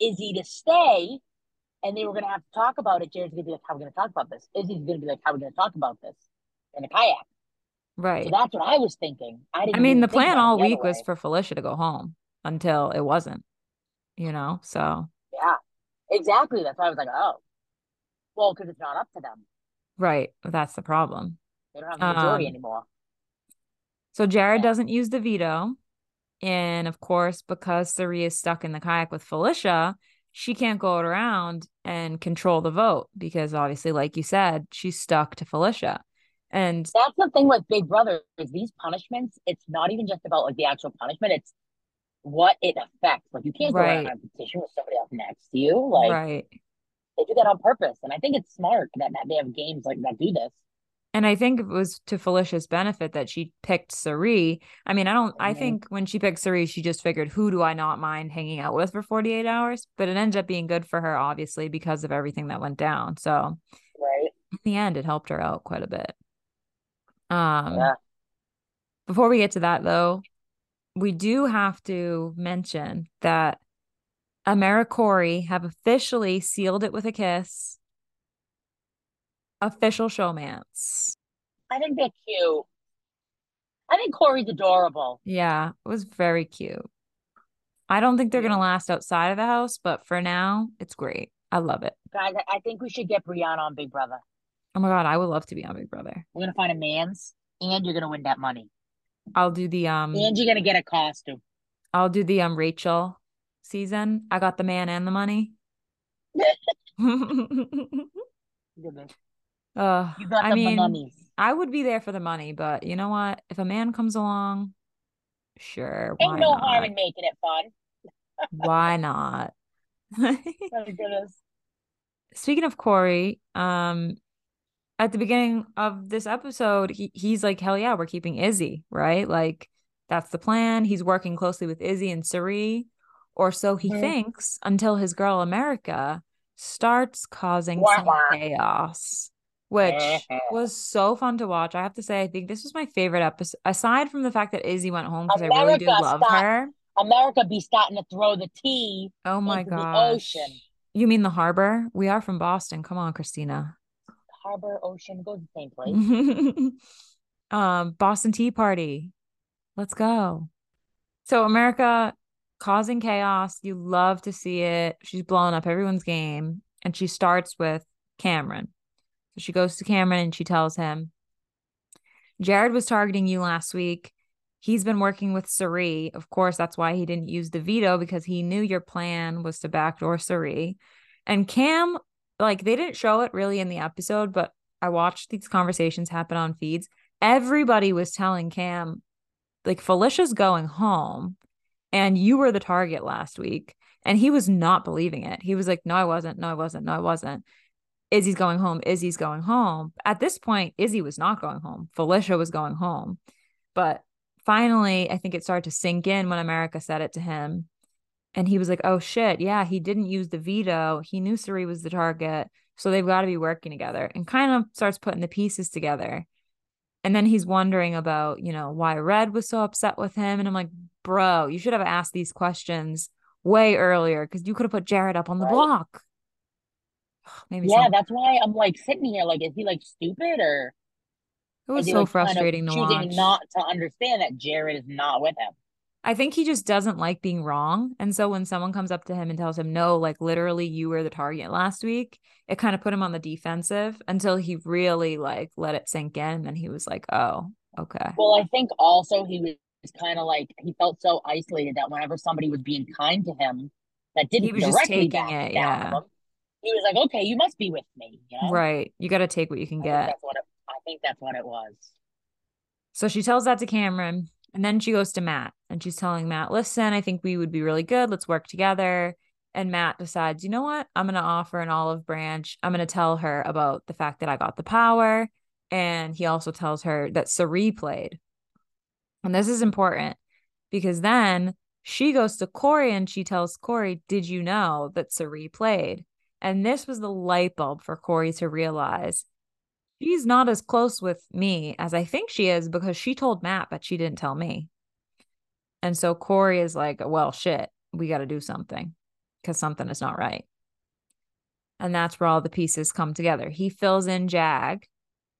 Speaker 2: Izzy to stay and they were gonna have to talk about it, Jared's gonna be like, How are we gonna talk about this? Izzy's gonna be like, How are we gonna talk about this in a kayak?
Speaker 1: right.
Speaker 2: So that's what I was thinking. I didn't
Speaker 1: I mean, the plan all
Speaker 2: the
Speaker 1: week was for Felicia to go home until it wasn't, you know? So,
Speaker 2: exactly. That's why I was like, oh, well, because it's not up to them.
Speaker 1: right. That's the problem.
Speaker 2: They don't have the majority
Speaker 1: Um,
Speaker 2: anymore.
Speaker 1: So Jared
Speaker 2: Yeah.
Speaker 1: doesn't use the veto. And of course, because Cirie is stuck in the kayak with Felicia, she can't go around and control the vote because obviously, like you said, she's stuck to Felicia. And
Speaker 2: That's the thing with Big Brother is these punishments. It's not even just about like the actual punishment. It's what it affects. Like you can't go
Speaker 1: Right.
Speaker 2: around a petition with somebody else next to you. Like
Speaker 1: right.
Speaker 2: they do that on purpose, and I think it's smart that, that they have games like that do this.
Speaker 1: And I think it was to Felicia's benefit that she picked Cirie. I mean, I don't, I
Speaker 2: Mhm.
Speaker 1: think when she picked Cirie, she just figured, who do I not mind hanging out with for 48 hours? But it ended up being good for her, obviously, because of everything that went down. So
Speaker 2: Right?
Speaker 1: in the end, it helped her out quite a bit. Um,
Speaker 2: Yeah.
Speaker 1: before we get to that, though, we do have to mention that AmeriCory have officially sealed it with a kiss. Official showmance.
Speaker 2: I think they're cute. I think Cory's adorable.
Speaker 1: Yeah, it was very cute. I don't think they're gonna last outside of the house, but for now, it's great. I love it.
Speaker 2: Guys, I, I think we should get Brianna on Big Brother.
Speaker 1: Oh my god, I would love to be on Big Brother.
Speaker 2: We're gonna find a man's, and you're gonna win that money,
Speaker 1: I'll do the um
Speaker 2: and you're gonna get a costume.
Speaker 1: I'll do the um Rachel season. I got the man and the money.
Speaker 2: Goodness.
Speaker 1: uh,
Speaker 2: You got
Speaker 1: I
Speaker 2: the
Speaker 1: mean,
Speaker 2: monies.
Speaker 1: I would be there for the money, but you know what? If a man comes along, sure,
Speaker 2: Ain't no
Speaker 1: not?
Speaker 2: harm in making it fun.
Speaker 1: Why not?
Speaker 2: Oh goodness.
Speaker 1: Speaking of Cory, um, at the beginning of this episode, he, he's like, hell yeah, we're keeping Izzy, right? Like, that's the plan. He's working closely with Izzy and Cirie, or so he
Speaker 2: Mhm.
Speaker 1: thinks, until his girl America starts causing
Speaker 2: Wah,
Speaker 1: some
Speaker 2: wah.
Speaker 1: chaos, which
Speaker 2: Mhm.
Speaker 1: was so fun to watch. I have to say, I think this was my favorite episode, aside from the fact that Izzy went home because I really
Speaker 2: America,
Speaker 1: love
Speaker 2: stop.
Speaker 1: her.
Speaker 2: America be starting to throw the tea.
Speaker 1: Oh my
Speaker 2: into the
Speaker 1: gosh.
Speaker 2: ocean.
Speaker 1: You mean the harbor? We are from Boston. Come on, Christina.
Speaker 2: Harbor, ocean, go to the same place.
Speaker 1: um, Boston Tea Party. Let's go. So America causing chaos. You love to see it. She's blowing up everyone's game. And she starts with Cameron. So she goes to Cameron and she tells him, Jared was targeting you last week. He's been working with Cirie. Of course, that's why he didn't use the veto because he knew your plan was to backdoor Cirie. And Cam, like, they didn't show it really in the episode, but I watched these conversations happen on feeds. Everybody was telling Cam, like, Felicia's going home and you were the target last week. And he was not believing it. He was like, no, I wasn't. No, I wasn't. No, I wasn't. Izzy's going home. Izzy's going home. At this point, Izzy was not going home. Felicia was going home. But finally, I think it started to sink in when America said it to him. And he was like, oh shit, yeah, he didn't use the veto. He knew Cirie was the target. So they've got to be working together and kind of starts putting the pieces together. And then he's wondering about, you know, why Red was so upset with him. And I'm like, bro, you should have asked these questions way earlier because you could have put Jared up on the
Speaker 2: Right.
Speaker 1: block. Maybe
Speaker 2: yeah, that's why I'm like sitting here. Like, is he like stupid or?
Speaker 1: It was so
Speaker 2: like, kind of
Speaker 1: frustrating to
Speaker 2: choosing
Speaker 1: watch.
Speaker 2: not to understand that Jared is not with him.
Speaker 1: I think he just doesn't like being wrong. And so when someone comes up to him and tells him, no, like literally you were the target last week, it kind of put him on the defensive until he really like let it sink in. And then he was like, oh, okay.
Speaker 2: Well, I think also he was kind of like he felt so isolated that whenever somebody was being kind to him, that didn't
Speaker 1: He was just
Speaker 2: directly
Speaker 1: taking it, yeah.
Speaker 2: him, he was like, "Okay, you must be with me." You know?
Speaker 1: Right. You got to take what you can
Speaker 2: I think
Speaker 1: get.
Speaker 2: that's what it, I think that's what it was.
Speaker 1: So she tells that to Cameron. And then she goes to Matt and she's telling Matt, listen, I think we would be really good. Let's work together. And Matt decides, you know what? I'm going to offer an olive branch. I'm going to tell her about the fact that I got the power. And he also tells her that Cirie played. And this is important because then she goes to Cory and she tells Cory, Did you know that Cirie played? And this was the light bulb for Cory to realize she's not as close with me as I think she is because she told Matt, but she didn't tell me. And so Cory is like, Well, shit, we got to do something because something is not right. And that's where all the pieces come together. He fills in Jag.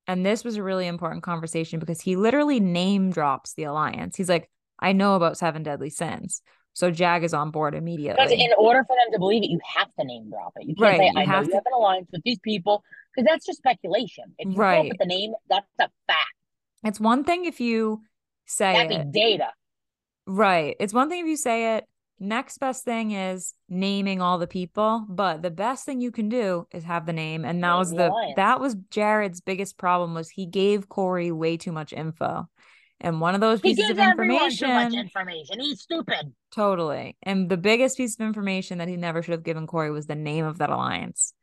Speaker 1: And this was a really important conversation because he literally name drops the alliance. He's like, I know about seven deadly sins. So Jag is on board immediately.
Speaker 2: Because in order for them to believe it, you have to name drop it. You can't
Speaker 1: Right,
Speaker 2: say,
Speaker 1: you
Speaker 2: "I know
Speaker 1: have
Speaker 2: you
Speaker 1: to-
Speaker 2: have an alliance with these people," because that's just speculation. If you up
Speaker 1: Right.
Speaker 2: with the name, that's a fact.
Speaker 1: It's one thing if you say
Speaker 2: That'd
Speaker 1: it.
Speaker 2: data.
Speaker 1: Right. It's one thing if you say it. Next best thing is naming all the people, but the best thing you can do is have the name. And that was
Speaker 2: the alliance.
Speaker 1: that was Jared's biggest problem was he gave Cory way too much info. And one of those
Speaker 2: He
Speaker 1: pieces of
Speaker 2: everyone too much
Speaker 1: information
Speaker 2: information. He's stupid.
Speaker 1: totally. And the biggest piece of information that he never should have given Cory was the name of that alliance.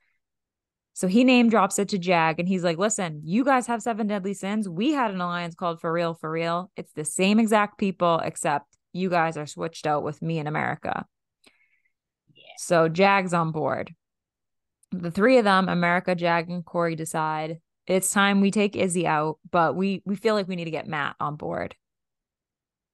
Speaker 1: So he name drops it to Jag and he's like, listen, you guys have seven deadly sins. We had an alliance called For Real, For Real. It's the same exact people, except you guys are switched out with me in America. So Jag's on board. The three of them, America, Jag, and Cory, decide it's time we take Izzy out, but we we feel like we need to get Matt on board.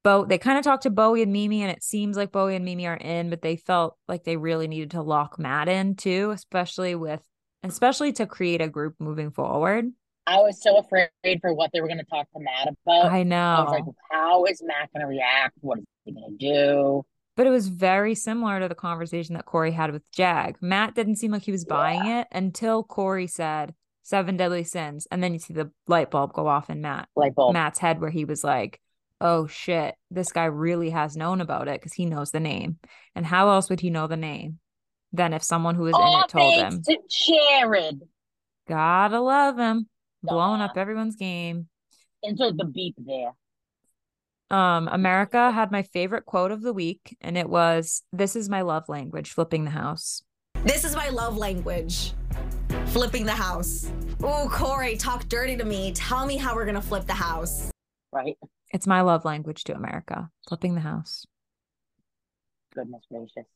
Speaker 1: Bo, they kind of talked to Bowie and Mimi, and it seems like Bowie and Mimi are in, but they felt like they really needed to lock Matt in too, especially with especially to create a group moving forward.
Speaker 2: I was so afraid for what they were going to talk to Matt about.
Speaker 1: I know.
Speaker 2: I was like, how is Matt going to react? What is he going to do?
Speaker 1: But it was very similar to the conversation that Cory had with Jag. Matt didn't seem like he was buying it until Cory said seven deadly sins. And then you see the light bulb go off in Matt
Speaker 2: Light bulb.
Speaker 1: Matt's head where he was like, Oh shit, this guy really has known about it because he knows the name. And how else would he know the name than if someone who was in it told him?
Speaker 2: thanks to Jared.
Speaker 1: Gotta love him. Blowing up everyone's game.
Speaker 2: Insert the beep there.
Speaker 1: Um, America had my favorite quote of the week, and it was, This is my love language, flipping the house.
Speaker 5: This is my love language. Flipping the house. Ooh, Cory, talk dirty to me. Tell me how we're gonna flip the house.
Speaker 2: Right?
Speaker 1: It's my love language to America, flipping the house.
Speaker 2: Goodness gracious.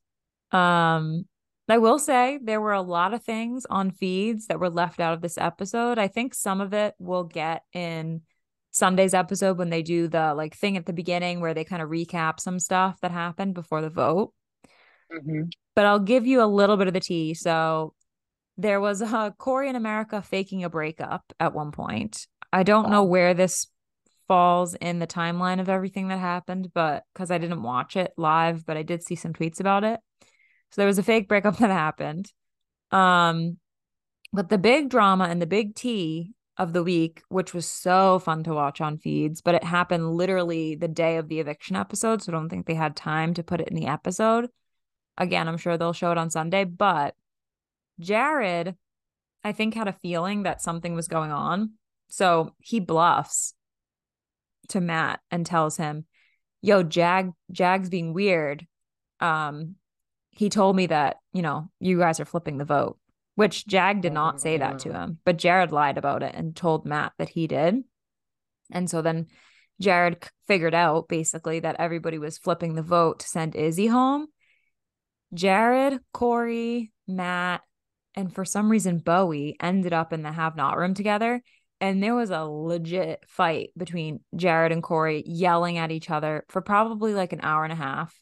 Speaker 1: Um, I will say there were a lot of things on feeds that were left out of this episode. I think some of it we'll get in Sunday's episode when they do the like thing at the beginning where they kind of recap some stuff that happened before the vote.
Speaker 2: hmm
Speaker 1: But I'll give you a little bit of the tea. So there was a Cory in America faking a breakup at one point. I don't know where this falls in the timeline of everything that happened, but because I didn't watch it live, but I did see some tweets about it. So there was a fake breakup that happened. Um, but the big drama and the big tea of the week, which was so fun to watch on feeds, but it happened literally the day of the eviction episode. So I don't think they had time to put it in the episode. Again, I'm sure they'll show it on Sunday, but Jared, I think, had a feeling that something was going on. So he bluffs to Matt and tells him, Yo, Jag Jag's being weird. Um, he told me that, you know, you guys are flipping the vote, which Jag did not say that to mm. him, but Jared lied about it and told Matt that he did. And so then Jared figured out basically that everybody was flipping the vote to send Izzy home. Jared, Cory, Matt, and for some reason Bowie ended up in the have not room together. And there was a legit fight between Jared and Cory yelling at each other for probably like an hour and a half.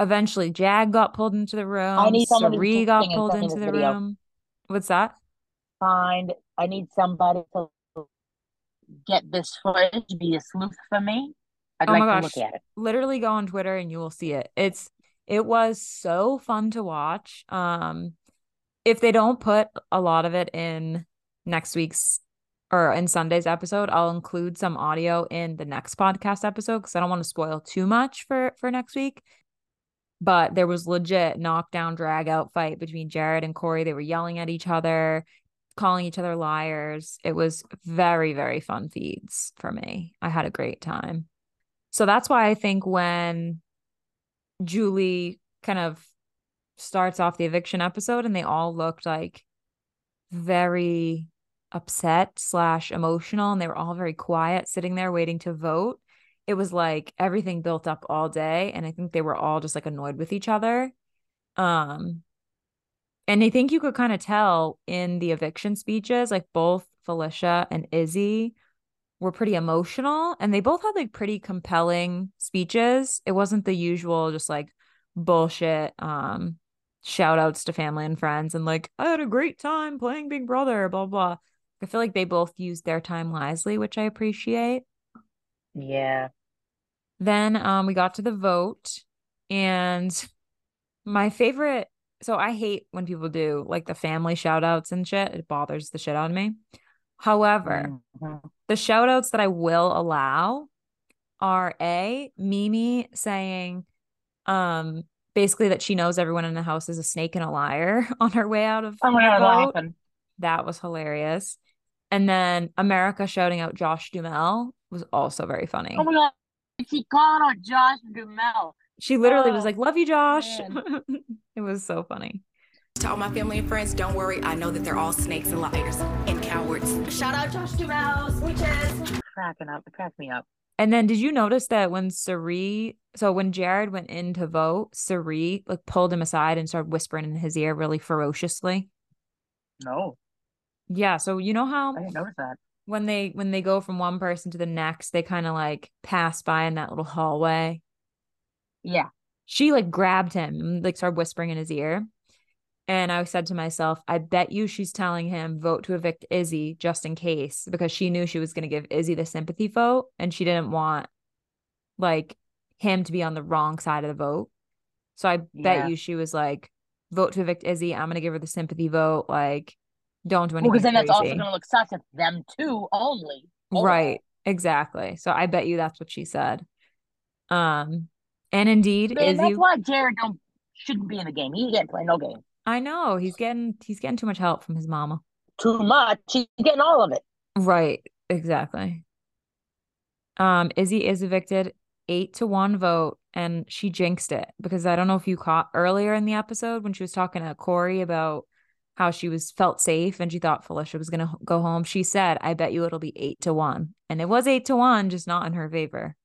Speaker 1: Eventually, Jag got pulled into the room.
Speaker 2: need someone Cirie
Speaker 1: got pulled into the
Speaker 2: video.
Speaker 1: room. What's that?
Speaker 2: Find. I need somebody to get this footage, be a sleuth for me, I'd
Speaker 1: Oh
Speaker 2: like
Speaker 1: my
Speaker 2: to
Speaker 1: gosh.
Speaker 2: look at it.
Speaker 1: Literally go on Twitter and you will see it. It's it was so fun to watch. Um if they don't put a lot of it in next week's or in Sunday's episode, I'll include some audio in the next podcast episode because I don't want to spoil too much for for next week. But there was legit knockdown drag out fight between Jared and Cory. They were yelling at each other, calling each other liars. It was very, very fun feeds for me. I had a great time. So that's why I think when Julie kind of starts off the eviction episode and they all looked like very upset slash emotional and they were all very quiet sitting there waiting to vote it was like everything built up all day and i think they were all just like annoyed with each other um and i think you could kind of tell in the eviction speeches like both felicia and izzy were pretty emotional and they both had like pretty compelling speeches. It wasn't the usual just like bullshit um shout outs to family and friends and like i had a great time playing big brother blah blah. I feel like they both used their time wisely which i appreciate
Speaker 2: Yeah.
Speaker 1: then um we got to the vote and my favorite so I hate when people do like the family shout outs and shit. It bothers the shit out of me. However,
Speaker 2: Mhm.
Speaker 1: the shout outs that I will allow are A, Mimi saying um basically that she knows everyone in the house is a snake and a liar on her way out of
Speaker 2: I'm laughing.
Speaker 1: That was hilarious. And then America shouting out Josh Duhamel was also very funny.
Speaker 2: Oh my god. She called out Josh Duhamel.
Speaker 1: She literally was
Speaker 2: Oh,
Speaker 1: like, "Love you, Josh." it was so funny.
Speaker 5: To all my family and friends, don't worry. I know that they're all snakes and liars and cowards. Shout out Josh Duhamel, switches.
Speaker 2: Cracking up. It cracked me up.
Speaker 1: And then did you notice that when Cirie, so when Jared went in to vote, Cirie like pulled him aside and started whispering in his ear really ferociously?
Speaker 2: No,
Speaker 1: Yeah, so you know how
Speaker 2: I didn't notice that.
Speaker 1: When they when they go from one person to the next, they kind of like pass by in that little hallway.
Speaker 2: Yeah.
Speaker 1: She like grabbed him and like started whispering in his ear. And I said to myself, I bet you she's telling him vote to evict Izzy just in case because she knew she was going to give Izzy the sympathy vote and she didn't want like him to be on the wrong side of the vote. So I bet
Speaker 2: Yeah.
Speaker 1: you she was like, vote to evict Izzy. I'm going to give her the sympathy vote. Like, don't do
Speaker 2: Well,
Speaker 1: anything
Speaker 2: because then that's also gonna look sus if them two only. Oh,
Speaker 1: Right. Exactly. So I bet you that's what she said. Um, and indeed,
Speaker 2: Man,
Speaker 1: Izzy,
Speaker 2: that's why Jared don't shouldn't be in the game. He can't play no game.
Speaker 1: I know he's getting he's getting too much help from his mama.
Speaker 2: Too much. He's getting all of it.
Speaker 1: Right. Exactly. Um, Izzy is evicted, eight to one vote, and she jinxed it because I don't know if you caught earlier in the episode when she was talking to Cory about how she was felt safe and she thought Felicia was gonna go home. She said, "I bet you it'll be eight to one," and it was eight to one, just not in her favor.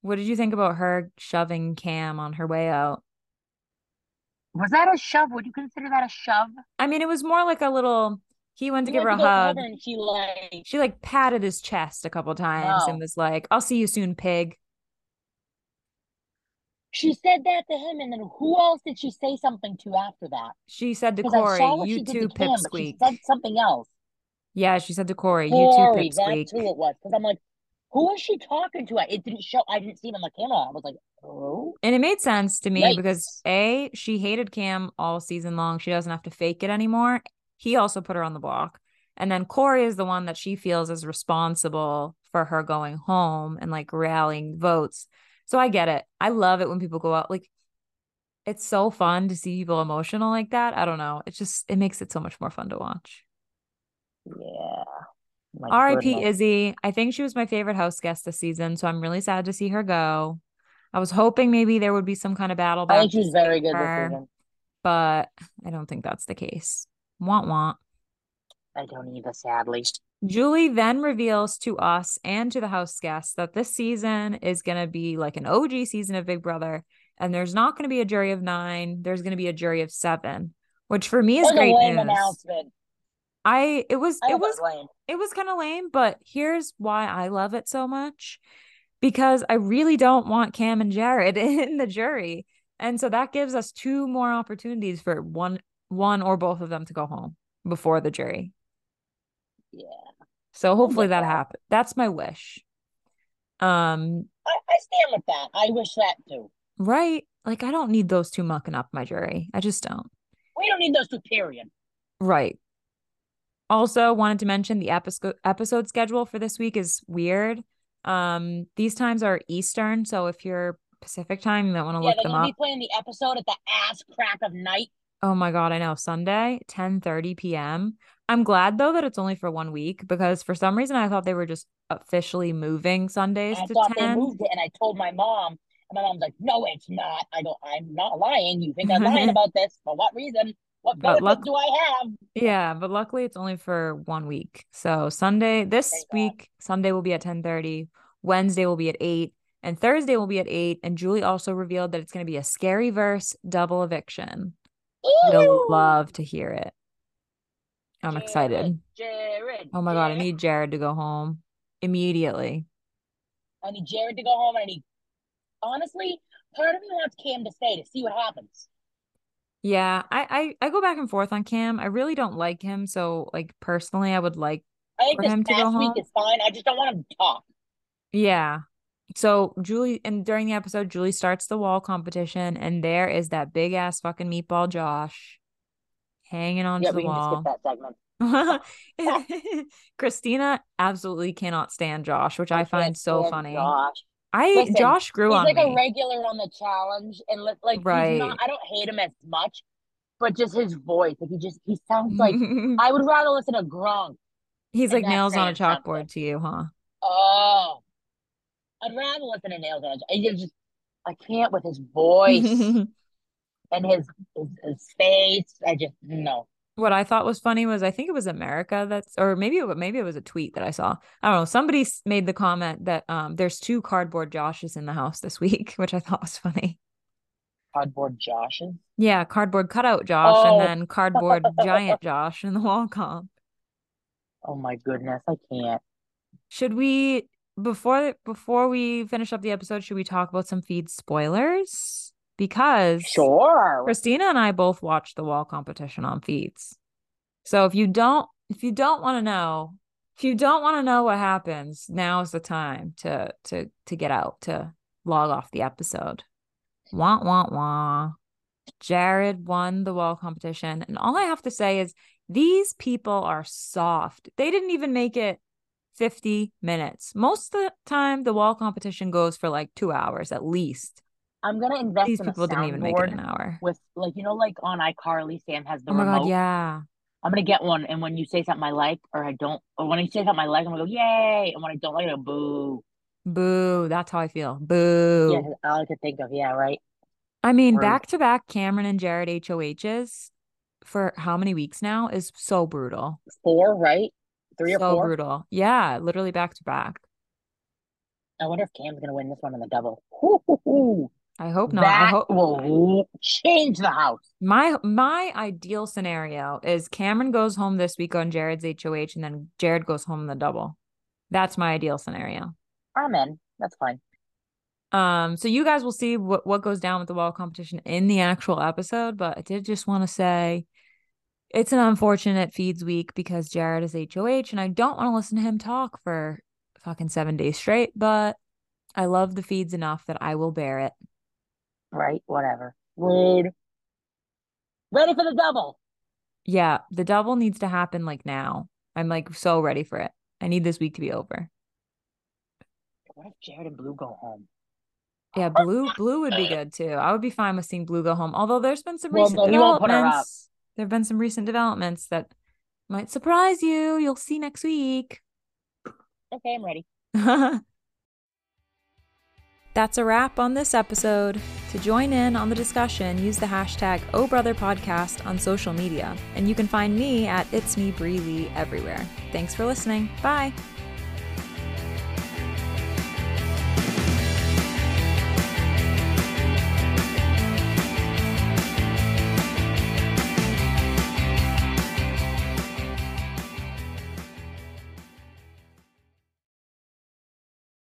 Speaker 1: What did you think about her shoving Cam on her way out?
Speaker 2: Was that a shove? Would you consider that a shove?
Speaker 1: I mean, it was more like a little. He went to
Speaker 2: He
Speaker 1: give her a
Speaker 2: to
Speaker 1: hug.
Speaker 2: and she like
Speaker 1: She like patted his chest a couple times and
Speaker 2: oh.
Speaker 1: was like, "I'll see you soon, pig."
Speaker 2: She said that to him, and then who else did she say something to after that?
Speaker 1: She said to
Speaker 2: Cory,
Speaker 1: "You too,
Speaker 2: but she
Speaker 1: pipsqueak."
Speaker 2: said something else.
Speaker 1: Yeah, she said to Cory, "You too,
Speaker 2: that's who it was. Because I'm like, who is she talking to? It didn't show. I didn't see it on the camera. I was like, oh,
Speaker 1: And it made sense to me because A, she hated Cam all season long. She doesn't have to fake it anymore. He also put her on the block. And then Cory is the one that she feels is responsible for her going home and like rallying votes. So I get it. I love it when people go out. Like, it's so fun to see people emotional like that. I don't know. It's just, it makes it so much more fun to watch.
Speaker 2: yeah.
Speaker 1: R.I.P. Izzy. I think she was my favorite house guest this season, so I'm really sad to see her go. I was hoping maybe there would be some kind of battle
Speaker 2: I think she's very good
Speaker 1: her,
Speaker 2: this season.
Speaker 1: but I don't think that's the case. Want want.
Speaker 2: I don't either, sadly.
Speaker 1: Julie then reveals to us and to the house guests that this season is going to be like an OG season of Big Brother, and there's not going to be a jury of nine. There's going to be a jury of seven, which for me is great
Speaker 2: lame
Speaker 1: news.
Speaker 2: announcement.
Speaker 1: I it was
Speaker 2: I
Speaker 1: it was
Speaker 2: was lame.
Speaker 1: it was kind of lame, but here's why I love it so much because I really don't want Cam and Jared in the jury. And so that gives us two more opportunities for one one or both of them to go home before the jury.
Speaker 2: Yeah.
Speaker 1: So hopefully that happens. That's my wish. Um,
Speaker 2: I, I stand with that. I wish that too.
Speaker 1: right? Like I don't need those two mucking up my jury. I just don't.
Speaker 2: We don't need those two. Period.
Speaker 1: Right. Also, wanted to mention the episode episode schedule for this week is weird. Um, these times are Eastern, so if you're Pacific time, you might want to
Speaker 2: Yeah,
Speaker 1: look
Speaker 2: they're
Speaker 1: them up.
Speaker 2: be playing the episode at the ass crack of night.
Speaker 1: Oh my god, I know. Sunday, 10 30 p.m. I'm glad though that it's only for one week because for some reason I thought they were just officially moving Sundays
Speaker 2: I
Speaker 1: to
Speaker 2: thought
Speaker 1: 10.
Speaker 2: they moved it, and I told my mom, and my mom's like, "No, it's not." I go, "I'm not lying. You think I'm lying about this? For what reason? What benefit
Speaker 1: luck-
Speaker 2: do I have?"
Speaker 1: Yeah, but luckily it's only for one week. So Sunday, this
Speaker 2: Thank God.
Speaker 1: week, Sunday will be at 10:30, Wednesday will be at 8, and Thursday will be at 8. And Julie also revealed that it's going to be a scary verse double eviction. You'll love to hear it. I'm
Speaker 2: Jared,
Speaker 1: excited.
Speaker 2: Jared.
Speaker 1: Oh my god, I need Jared to go home immediately.
Speaker 2: I need Jared to go home, I need. Honestly, part of me wants Cam to stay to see what happens.
Speaker 1: Yeah, I, I I go back and forth on Cam. I really don't like him, so like personally, I would like
Speaker 2: I think
Speaker 1: For him to go home?
Speaker 2: is fine. I just don't want him to talk.
Speaker 1: Yeah. So Julie and during the episode, Julie starts the wall competition, and there is that big ass fucking meatball Josh hanging onto
Speaker 2: yeah,
Speaker 1: the
Speaker 2: we can just
Speaker 1: wall.
Speaker 2: skip that segment.
Speaker 1: Christina absolutely cannot stand Josh, which I,
Speaker 2: can't
Speaker 1: find so funny.
Speaker 2: Josh.
Speaker 1: I
Speaker 2: Listen,
Speaker 1: Josh grew
Speaker 2: He's
Speaker 1: on
Speaker 2: like
Speaker 1: me.
Speaker 2: a regular on the challenge, and li- like
Speaker 1: Right.
Speaker 2: not. I don't hate him as much, but just his voice, like he just he sounds like I would rather listen to Gronk.
Speaker 1: He's like nails on a
Speaker 2: saying something.
Speaker 1: chalkboard to you, huh?
Speaker 2: Oh, I'd rather listen to Nails on. I just I can't with his voice and his, his his face. I just no.
Speaker 1: What I thought was funny was I think it was America that's or maybe it, maybe it was a tweet that I saw. I don't know. Somebody made the comment that um there's two cardboard Joshes in the house this week, which I thought was funny.
Speaker 2: Cardboard Joshes.
Speaker 1: Yeah, cardboard cutout Josh
Speaker 2: Oh.
Speaker 1: and then cardboard giant Josh in the wall comp.
Speaker 2: Oh my goodness, I can't.
Speaker 1: Should we before before we finish up the episode, should we talk about some feed spoilers? Because
Speaker 2: Sure.
Speaker 1: Christina and I both watched the wall competition on feeds. So if you don't if you don't want to know, if you don't want to know what happens, now is the time to to to get out to log off the episode. Wah wah wah. Jared won the wall competition and all I have to say is these people are soft. They didn't even make it 50 minutes. Most of the time the wall competition goes for like 2 hours at least.
Speaker 2: I'm gonna invest
Speaker 1: These
Speaker 2: in
Speaker 1: people didn't even make it an hour.
Speaker 2: with like you know like on iCarly, Sam has the
Speaker 1: Oh my
Speaker 2: remote.
Speaker 1: god, yeah.
Speaker 2: I'm gonna get one, and when you say something I like or I don't, or when you say something I like, I'm gonna go yay, and when I don't like it, I go boo.
Speaker 1: Boo. That's how I feel. Boo.
Speaker 2: Yeah, all I could think of. Yeah, right.
Speaker 1: I mean, back to back Cameron and Jared HOHs for how many weeks now is so brutal.
Speaker 2: Four, right? Three or
Speaker 1: so
Speaker 2: four.
Speaker 1: brutal. Yeah, literally back to back.
Speaker 2: I wonder if Cam's gonna win this one in the double. Hoo-hoo-hoo.
Speaker 1: I hope not. I
Speaker 2: That
Speaker 1: hope
Speaker 2: will change the house.
Speaker 1: my my ideal scenario is Cameron goes home this week on Jared's HOH and then Jared goes home in the double. That's my ideal scenario.
Speaker 2: I'm in. That's fine.
Speaker 1: Um, so you guys will see what, what goes down with the wall competition in the actual episode, but I did just want to say it's an unfortunate feeds week because Jared is HOH and I don't want to listen to him talk for fucking seven days straight, but I love the feeds enough that I will bear it.
Speaker 2: Right? Whatever. Rude. Ready for the double.
Speaker 1: Yeah, the double needs to happen like now. I'm like so ready for it. I need this week to be over.
Speaker 2: What if Jared and Blue go home?
Speaker 1: Yeah, blue blue would be good too. I would be fine with seeing blue go home. Although there's been some
Speaker 2: Well,
Speaker 1: recent
Speaker 2: no, won't put her up.
Speaker 1: developments. There have been some recent developments that might surprise you. You'll see next week.
Speaker 2: Okay, I'm ready.
Speaker 1: That's a wrap on this episode. To join in on the discussion, use the hashtag OhBrotherPodcast on social media, and you can find me at It's Me Bree Lee everywhere. Thanks for listening. Bye.